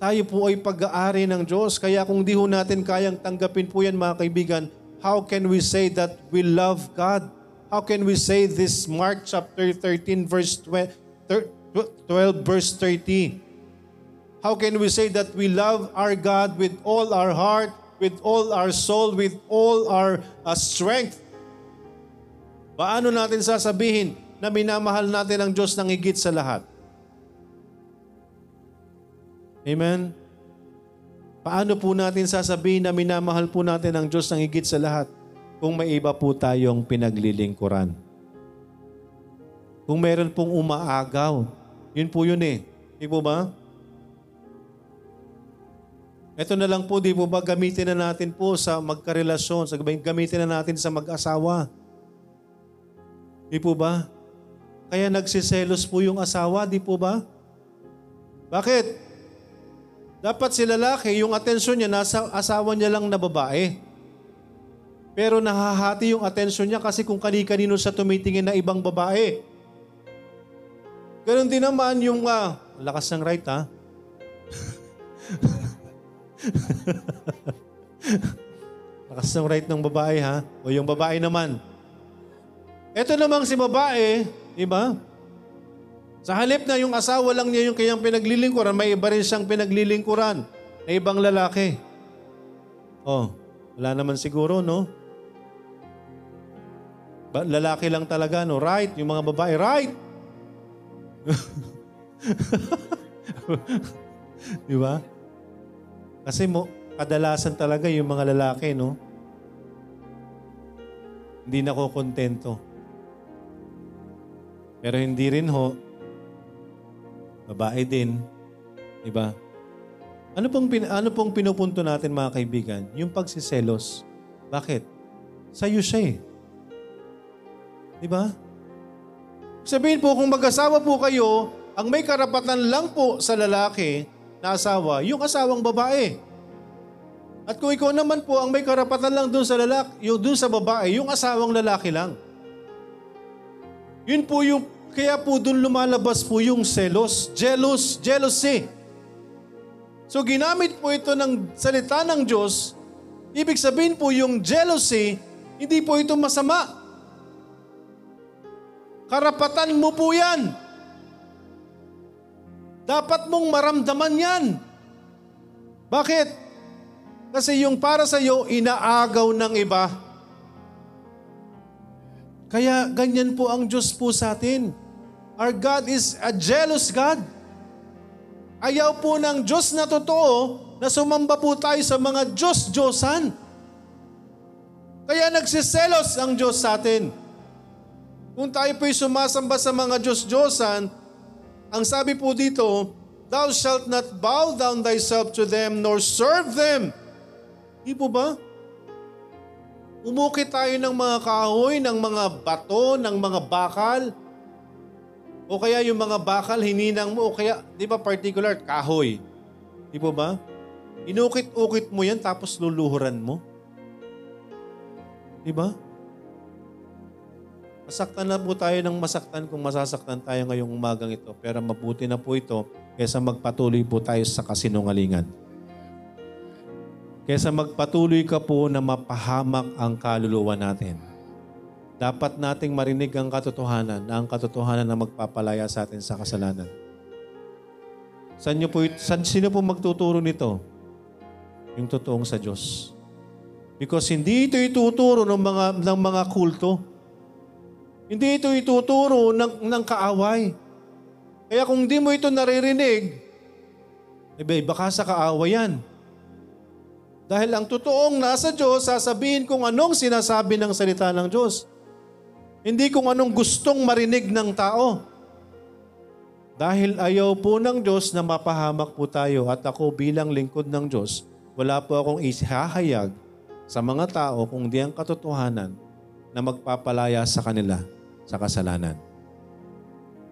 Tayo po ay pag-aari ng Diyos. Kaya kung di ho natin kayang tanggapin po yan mga kaibigan, how can we say that we love God? How can we say this Mark chapter 13 verse 12, 12 verse 30? How can we say that we love our God with all our heart, with all our soul, with all our uh, strength? Paano natin sasabihin na minamahal natin ang Diyos ng higit sa lahat? Amen? Paano po natin sasabihin na minamahal po natin ang Diyos ng higit sa lahat kung may iba po tayong pinaglilingkuran? Kung meron pong umaagaw, yun po yun eh. Di po ba? Ito na lang po, di po ba, gamitin na natin po sa magkarelasyon, sa gamitin na natin sa mag-asawa. Di po ba? Kaya nagsiselos po yung asawa, di po ba? Bakit? Dapat si lalaki, yung atensyon niya, nasa asawa niya lang na babae. Pero nahahati yung atensyon niya kasi kung kani-kanino sa tumitingin na ibang babae. Ganon din naman yung, uh, lakas ng right ha? Lakas ng right ng babae ha? O yung babae naman. Ito namang si babae, di ba? Sa halip na yung asawa lang niya yung kanyang pinaglilingkuran, may iba rin siyang pinaglilingkuran na ibang lalaki. Oh, wala naman siguro, no? Ba, lalaki lang talaga, no? Right, yung mga babae, right! di ba? Kasi mo, kadalasan talaga yung mga lalaki, no? Hindi nako kontento. Pero hindi rin ho, babae din, di ba? Ano pong, pin, ano pong pinupunto natin mga kaibigan? Yung pagsiselos. Bakit? Sa'yo siya eh. Di ba? Sabihin po, kung mag-asawa po kayo, ang may karapatan lang po sa lalaki, na asawa, yung asawang babae. At kung ikaw naman po ang may karapatan lang doon sa lalaki, yung doon sa babae, yung asawang lalaki lang. Yun po yung, kaya po doon lumalabas po yung selos, jealous, jealousy. So ginamit po ito ng salita ng Diyos, ibig sabihin po yung jealousy, hindi po ito masama. Karapatan mo po yan. Dapat mong maramdaman yan. Bakit? Kasi yung para sa iyo, inaagaw ng iba. Kaya ganyan po ang Diyos po sa atin. Our God is a jealous God. Ayaw po ng Diyos na totoo na sumamba po tayo sa mga Diyos-Diyosan. Kaya nagsiselos ang Diyos sa atin. Kung tayo po'y sumasamba sa mga Diyos-Diyosan, ang sabi po dito, Thou shalt not bow down thyself to them nor serve them. Di po ba? Umukit tayo ng mga kahoy, ng mga bato, ng mga bakal. O kaya yung mga bakal, hininang mo. O kaya, di ba particular, kahoy. Di po ba? Inukit-ukit mo yan tapos luluhuran mo. Di ba? Masaktan na po tayo ng masaktan kung masasaktan tayo ngayong umagang ito. Pero mabuti na po ito kaysa magpatuloy po tayo sa kasinungalingan. Kaysa magpatuloy ka po na mapahamak ang kaluluwa natin. Dapat nating marinig ang katotohanan na ang katotohanan na magpapalaya sa atin sa kasalanan. San niyo po, san, sino po magtuturo nito? Yung totoong sa Diyos. Because hindi ito ituturo ng mga, ng mga kulto. Hindi ito ituturo ng, ng kaaway. Kaya kung di mo ito naririnig, iba, baka sa kaaway yan. Dahil ang totoong nasa Diyos, sasabihin kung anong sinasabi ng salita ng Diyos. Hindi kung anong gustong marinig ng tao. Dahil ayaw po ng Diyos na mapahamak po tayo at ako bilang lingkod ng Diyos, wala po akong isahayag sa mga tao kung di ang katotohanan na magpapalaya sa kanila sa kasalanan.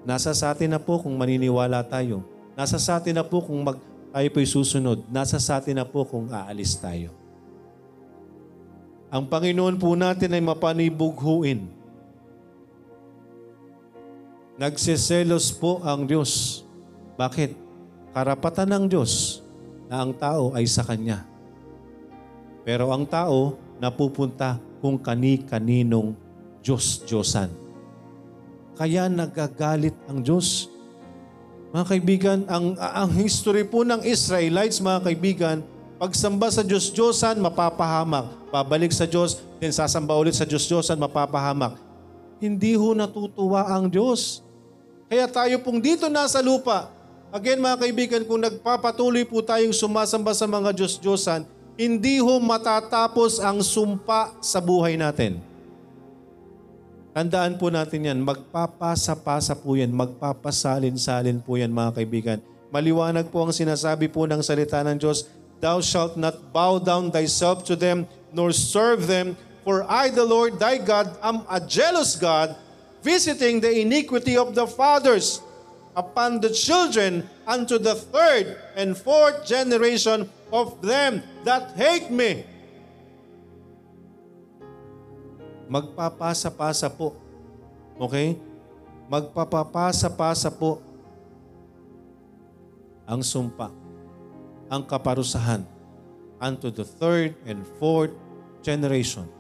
Nasa sa atin na po kung maniniwala tayo. Nasa sa atin na po kung mag, tayo po'y susunod. Nasa sa atin na po kung aalis tayo. Ang Panginoon po natin ay mapanibughuin. Nagsiselos po ang Diyos. Bakit? Karapatan ng Diyos na ang tao ay sa Kanya. Pero ang tao napupunta kung kani-kaninong Diyos-Diyosan. Kaya nagagalit ang Diyos. Mga kaibigan, ang, ang history po ng Israelites, mga kaibigan, pagsamba sa Diyos-Diyosan, mapapahamak. Pabalik sa Diyos, then sasamba ulit sa Diyos-Diyosan, mapapahamak. Hindi ho natutuwa ang Diyos. Kaya tayo pong dito nasa lupa, again mga kaibigan, kung nagpapatuloy po tayong sumasamba sa mga Diyos-Diyosan, hindi ho matatapos ang sumpa sa buhay natin. Tandaan po natin yan, magpapasa-pasa po yan, magpapasalin-salin po yan mga kaibigan. Maliwanag po ang sinasabi po ng salita ng Diyos, Thou shalt not bow down thyself to them, nor serve them, for I, the Lord thy God, am a jealous God, visiting the iniquity of the fathers upon the children unto the third and fourth generation of them that hate me. Magpapasa-pasa po. Okay? Magpapapasa-pasa po ang sumpa, ang kaparusahan unto the third and fourth generation.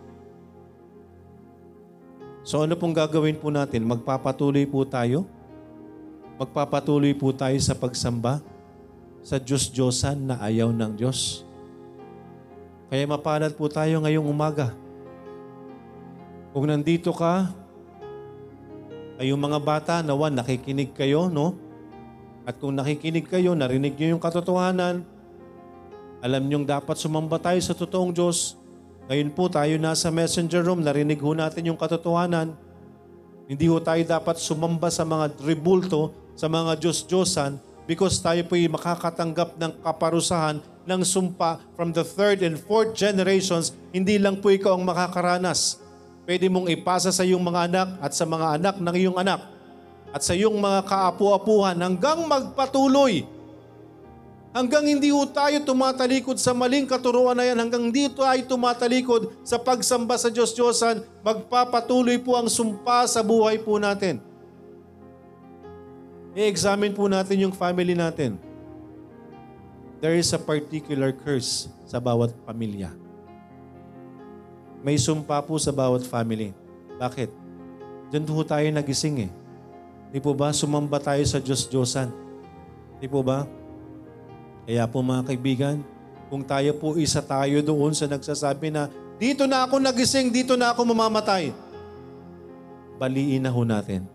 So ano pong gagawin po natin? Magpapatuloy po tayo? Magpapatuloy po tayo sa pagsamba sa Diyos-Diyosan na ayaw ng Diyos. Kaya mapalad po tayo ngayong umaga. Kung nandito ka, kayong mga bata, nawan, nakikinig kayo, no? At kung nakikinig kayo, narinig niyo yung katotohanan, alam niyong dapat sumamba tayo sa totoong Diyos. Ngayon po tayo nasa messenger room, narinig ho natin yung katotohanan. Hindi ho tayo dapat sumamba sa mga tribulto, sa mga Diyos-Diyosan, because tayo po ay makakatanggap ng kaparusahan ng sumpa from the third and fourth generations, hindi lang po ikaw ang makakaranas. Pwede mong ipasa sa iyong mga anak at sa mga anak ng iyong anak at sa iyong mga kaapu-apuhan hanggang magpatuloy. Hanggang hindi po tayo tumatalikod sa maling katuruan na yan, hanggang hindi tayo tumatalikod sa pagsamba sa Diyos-Diyosan, magpapatuloy po ang sumpa sa buhay po natin. I-examine po natin yung family natin. There is a particular curse sa bawat pamilya. May sumpa po sa bawat family. Bakit? Diyan po tayo nagising eh. Di po ba? Sumamba tayo sa Diyos-Diyosan. Di po ba? Kaya po mga kaibigan, kung tayo po isa tayo doon sa nagsasabi na, dito na ako nagising, dito na ako mamamatay. Baliin na ho natin.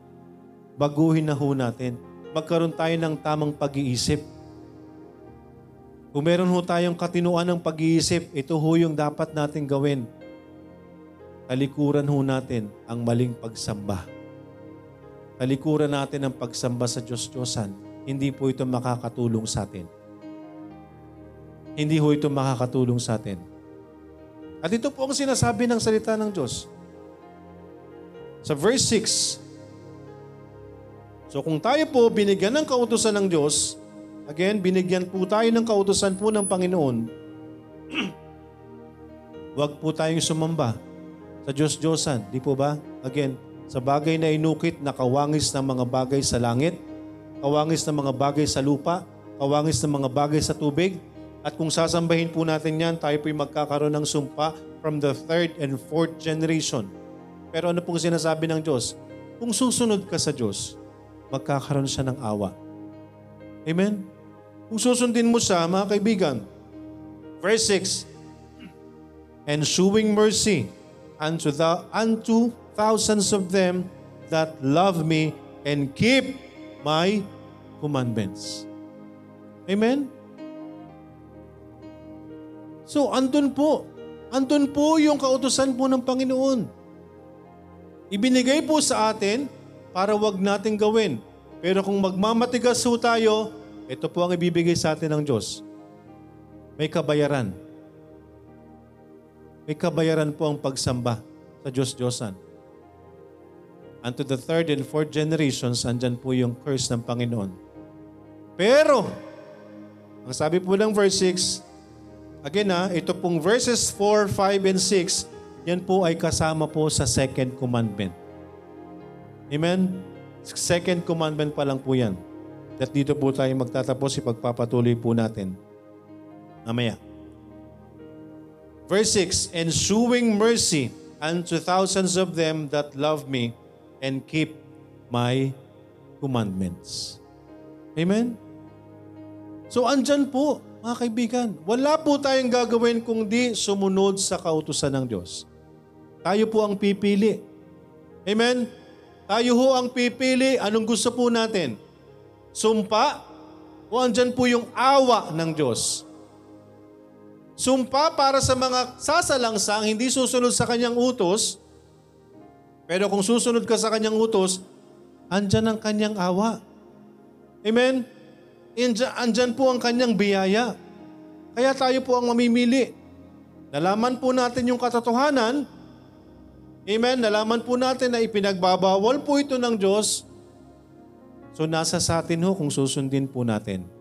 Baguhin na ho natin magkaroon tayo ng tamang pag-iisip. Kung meron ho tayong katinuan ng pag-iisip, ito ho yung dapat natin gawin. Talikuran ho natin ang maling pagsamba. Talikuran natin ang pagsamba sa Diyos-Diyosan. Hindi po ito makakatulong sa atin. Hindi ho ito makakatulong sa atin. At ito po ang sinasabi ng salita ng Diyos. Sa verse 6, So kung tayo po binigyan ng kautusan ng Diyos, again, binigyan po tayo ng kautusan po ng Panginoon, huwag po tayong sumamba sa Diyos-Diyosan. Di po ba? Again, sa bagay na inukit na kawangis ng mga bagay sa langit, kawangis ng mga bagay sa lupa, kawangis ng mga bagay sa tubig, at kung sasambahin po natin yan, tayo po'y magkakaroon ng sumpa from the third and fourth generation. Pero ano pong sinasabi ng Diyos? Kung susunod ka sa Diyos, magkakaroon siya ng awa. Amen? Kung susundin mo siya, mga kaibigan, verse 6, And shewing mercy unto, the, unto thousands of them that love me and keep my commandments. Amen? So, andun po. Andun po yung kautusan po ng Panginoon. Ibinigay po sa atin para wag nating gawin. Pero kung magmamatigas ho tayo, ito po ang ibibigay sa atin ng Diyos. May kabayaran. May kabayaran po ang pagsamba sa Diyos-Diyosan. And to the third and fourth generations, andyan po yung curse ng Panginoon. Pero, ang sabi po ng verse 6, again ha, ito pong verses 4, 5, and 6, yan po ay kasama po sa second commandment. Amen? Second commandment pa lang po yan. At dito po tayo magtatapos, ipagpapatuloy po natin. Mamaya. Verse 6, And mercy unto thousands of them that love me and keep my commandments. Amen? So andyan po, mga kaibigan, wala po tayong gagawin kung di sumunod sa kautusan ng Diyos. Tayo po ang pipili. Amen? Tayo ho ang pipili. Anong gusto po natin? Sumpa o andyan po yung awa ng Diyos? Sumpa para sa mga sasalangsang hindi susunod sa kanyang utos, pero kung susunod ka sa kanyang utos, andyan ang kanyang awa. Amen? Andyan, andyan po ang kanyang biyaya. Kaya tayo po ang mamimili. Nalaman po natin yung katotohanan. Amen? Nalaman po natin na ipinagbabawal po ito ng Diyos. So nasa sa atin ho kung susundin po natin.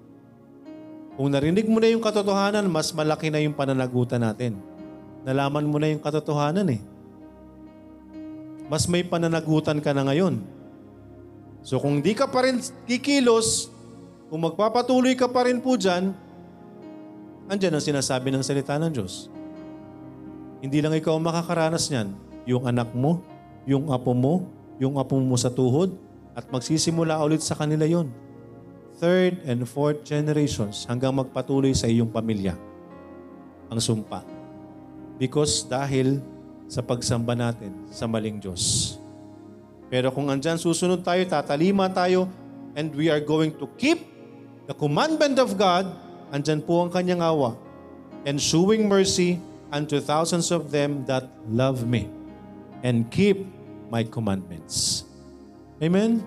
Kung narinig mo na yung katotohanan, mas malaki na yung pananagutan natin. Nalaman mo na yung katotohanan eh. Mas may pananagutan ka na ngayon. So kung di ka pa rin kikilos, kung magpapatuloy ka pa rin po dyan, andyan ang sinasabi ng salita ng Diyos. Hindi lang ikaw makakaranas niyan. Yung anak mo, yung apo mo, yung apo mo sa tuhod, at magsisimula ulit sa kanila yon third and fourth generations hanggang magpatuloy sa iyong pamilya ang sumpa. Because dahil sa pagsamba natin sa maling Diyos. Pero kung andyan susunod tayo, tatalima tayo, and we are going to keep the commandment of God, andyan po ang kanyang awa, and showing mercy unto thousands of them that love me and keep my commandments. Amen?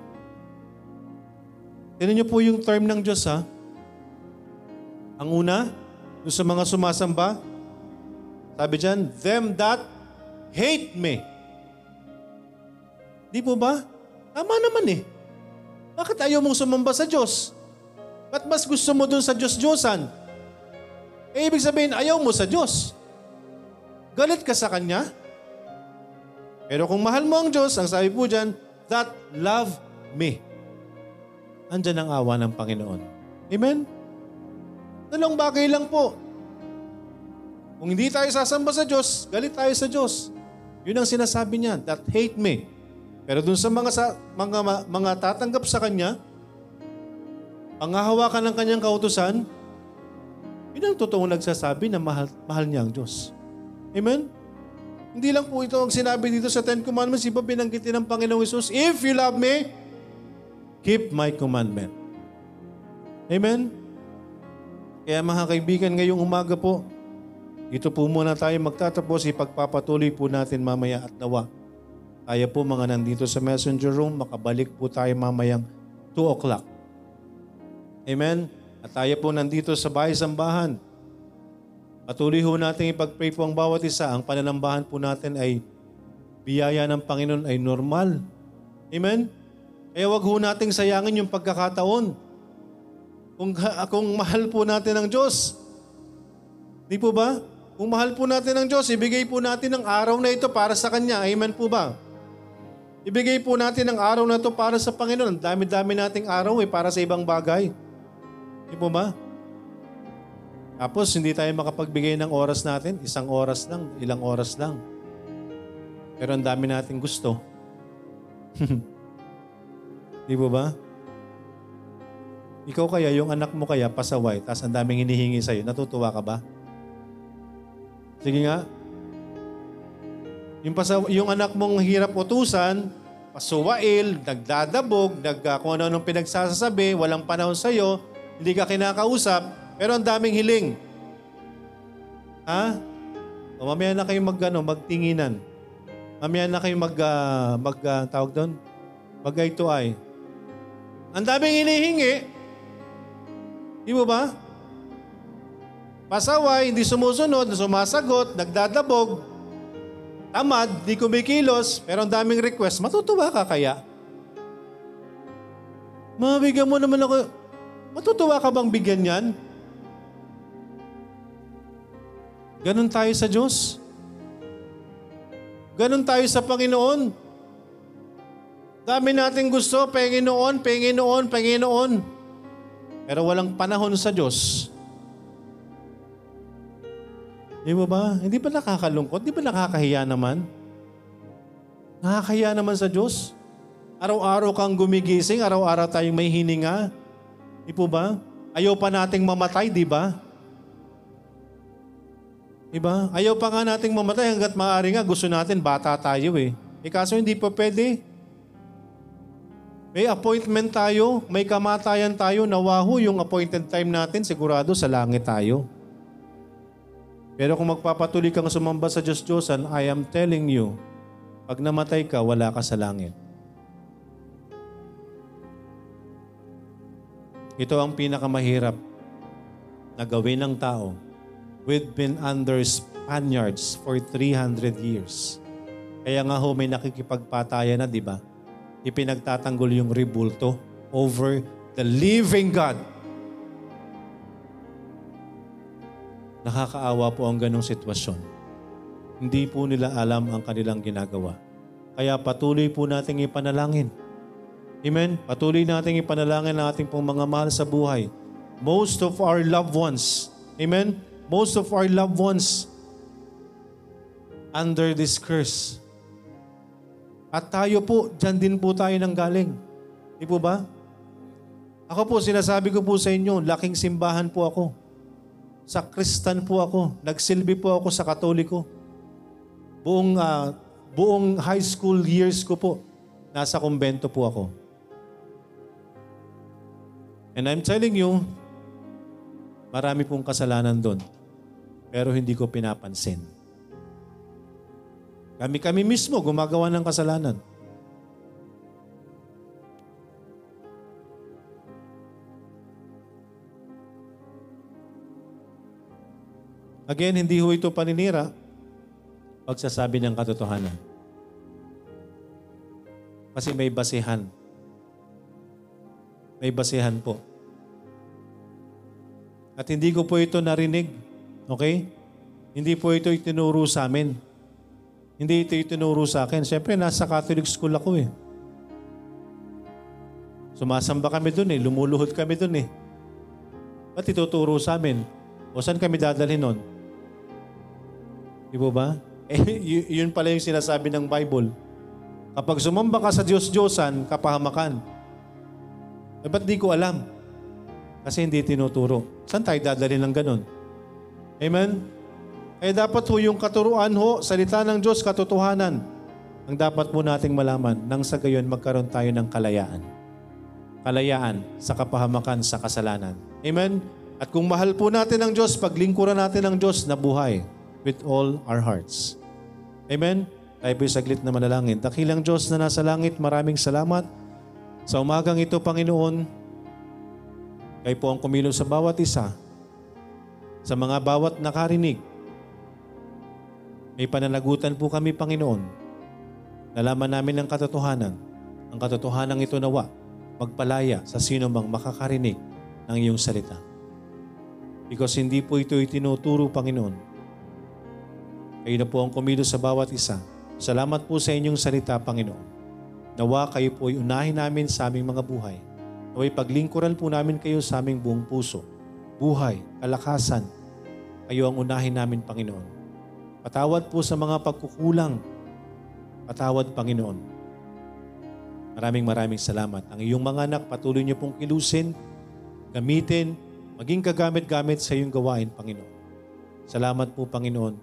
Tinan niyo po yung term ng Diyos ha. Ang una, yung sa mga sumasamba, sabi dyan, them that hate me. Di po ba? Tama naman eh. Bakit ayaw mong sumamba sa Diyos? Ba't mas gusto mo dun sa Diyos-Diyosan? Eh, ibig sabihin, ayaw mo sa Diyos. Galit ka sa Kanya. Pero kung mahal mo ang Diyos, ang sabi po dyan, that love me andyan ang awa ng Panginoon. Amen? Dalawang bagay lang po. Kung hindi tayo sasamba sa Diyos, galit tayo sa Diyos. Yun ang sinasabi niya, that hate me. Pero dun sa mga, sa, mga, mga tatanggap sa Kanya, pangahawakan ng Kanyang kautusan, yun ang totoong nagsasabi na mahal, mahal niya ang Diyos. Amen? Hindi lang po ito ang sinabi dito sa Ten Commandments, iba binanggitin ng Panginoong Isus, If you love me, keep my commandment. Amen? Kaya mga kaibigan, ngayong umaga po, dito po muna tayo magtatapos, ipagpapatuloy po natin mamaya at nawa. Tayo po mga nandito sa messenger room, makabalik po tayo mamayang 2 o'clock. Amen? At tayo po nandito sa bahay-sambahan. Patuloy ho natin ipag-pray po ang bawat isa. Ang pananambahan po natin ay biyaya ng Panginoon ay normal. Amen? Kaya wag ho nating sayangin yung pagkakataon. Kung, kung mahal po natin ang Diyos. Di po ba? Kung mahal po natin ang Diyos, ibigay po natin ang araw na ito para sa Kanya. Amen po ba? Ibigay po natin ang araw na ito para sa Panginoon. Ang dami-dami nating araw eh, para sa ibang bagay. Di po ba? Tapos hindi tayo makapagbigay ng oras natin. Isang oras lang, ilang oras lang. Pero ang dami nating gusto. Di ba ba? Ikaw kaya, yung anak mo kaya, pasaway, tapos ang daming hinihingi sa'yo, natutuwa ka ba? Sige nga. Yung, pasaw- yung anak mong hirap utusan, pasuwail, nagdadabog, nag, uh, kung ano-anong pinagsasasabi, walang panahon sa'yo, hindi ka kinakausap, pero ang daming hiling. Ha? O mamaya na kayo mag, ano, magtinginan. Mamaya na kayo mag, uh, mag uh, tawag doon, mag eye to eye. Ang daming hinihingi. Di mo ba? Pasaway, hindi sumusunod, sumasagot, nagdadabog, tamad, di kumikilos, pero ang daming request, matutuwa ka kaya? Mabigyan mo naman ako, matutuwa ka bang bigyan yan? Ganon tayo sa Diyos. Ganon tayo sa Panginoon. Dami nating gusto, Panginoon, Panginoon, Panginoon. Pero walang panahon sa Diyos. Di mo ba? Hindi ba nakakalungkot? Di ba nakakahiya naman? Nakakahiya naman sa Diyos. Araw-araw kang gumigising, araw-araw tayong may hininga. Di po ba? Ayaw pa nating mamatay, di ba? Di ba? Ayaw pa nga nating mamatay hanggat maaari nga gusto natin bata tayo eh. Eh kaso hindi pa pwede. May appointment tayo, may kamatayan tayo, nawaho yung appointed time natin, sigurado sa langit tayo. Pero kung magpapatuloy kang sumamba sa Diyos-Diyosan, I am telling you, pag namatay ka, wala ka sa langit. Ito ang pinakamahirap na gawin ng tao. We've been under Spaniards for 300 years. Kaya nga ho, may nakikipagpatayan na, di ba? Ipinagtatanggol yung ribulto over the living God. Nakakaawa po ang ganong sitwasyon. Hindi po nila alam ang kanilang ginagawa. Kaya patuloy po nating ipanalangin. Amen? Patuloy nating ipanalangin ang ating pong mga mahal sa buhay. Most of our loved ones, amen? Most of our loved ones under this curse at tayo po, dyan din po tayo nang galing. Di po ba? Ako po, sinasabi ko po sa inyo, laking simbahan po ako. Sa Kristan po ako. Nagsilbi po ako sa Katoliko. Buong, uh, buong high school years ko po, nasa kumbento po ako. And I'm telling you, marami pong kasalanan doon. Pero hindi ko pinapansin. Kami-kami mismo gumagawa ng kasalanan. Again, hindi ho ito paninira pagsasabi ng katotohanan. Kasi may basihan. May basihan po. At hindi ko po ito narinig. Okay? Hindi po ito itinuro sa amin. Hindi ito itinuro sa akin. Siyempre, nasa Catholic school ako eh. Sumasamba kami dun eh. Lumuluhod kami dun eh. Ba't ituturo sa amin? O saan kami dadalhin nun? Di ba ba? Eh, yun pala yung sinasabi ng Bible. Kapag sumamba ka sa Diyos-Diyosan, kapahamakan. Eh, ba't di ko alam? Kasi hindi tinuturo. Saan tayo dadalhin ng ganun? Amen? Eh dapat ho yung katuruan ho, salita ng Diyos, katotohanan, ang dapat po nating malaman nang sa gayon magkaroon tayo ng kalayaan. Kalayaan sa kapahamakan sa kasalanan. Amen? At kung mahal po natin ang Diyos, paglingkuran natin ang Diyos na buhay with all our hearts. Amen? Tayo po'y saglit na manalangin. Dakilang Diyos na nasa langit, maraming salamat. Sa umagang ito, Panginoon, kayo po ang kumilos sa bawat isa, sa mga bawat nakarinig, may pananagutan po kami, Panginoon. Nalaman namin ang katotohanan. Ang katotohanan ito nawa, magpalaya sa sino mang makakarinig ng iyong salita. Because hindi po ito itinuturo, Panginoon. Kayo na po ang kumilos sa bawat isa. Salamat po sa inyong salita, Panginoon. Nawa kayo po ay unahin namin sa aming mga buhay. Naway paglingkuran po namin kayo sa aming buong puso. Buhay, kalakasan, kayo ang unahin namin, Panginoon. Patawad po sa mga pagkukulang. Patawad, Panginoon. Maraming maraming salamat. Ang iyong mga anak, patuloy niyo pong kilusin, gamitin, maging kagamit-gamit sa iyong gawain, Panginoon. Salamat po, Panginoon.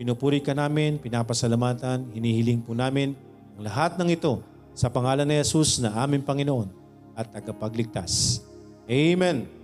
Pinupuri ka namin, pinapasalamatan, hinihiling po namin ang lahat ng ito sa pangalan ni Jesus na aming Panginoon at tagapagligtas. Amen.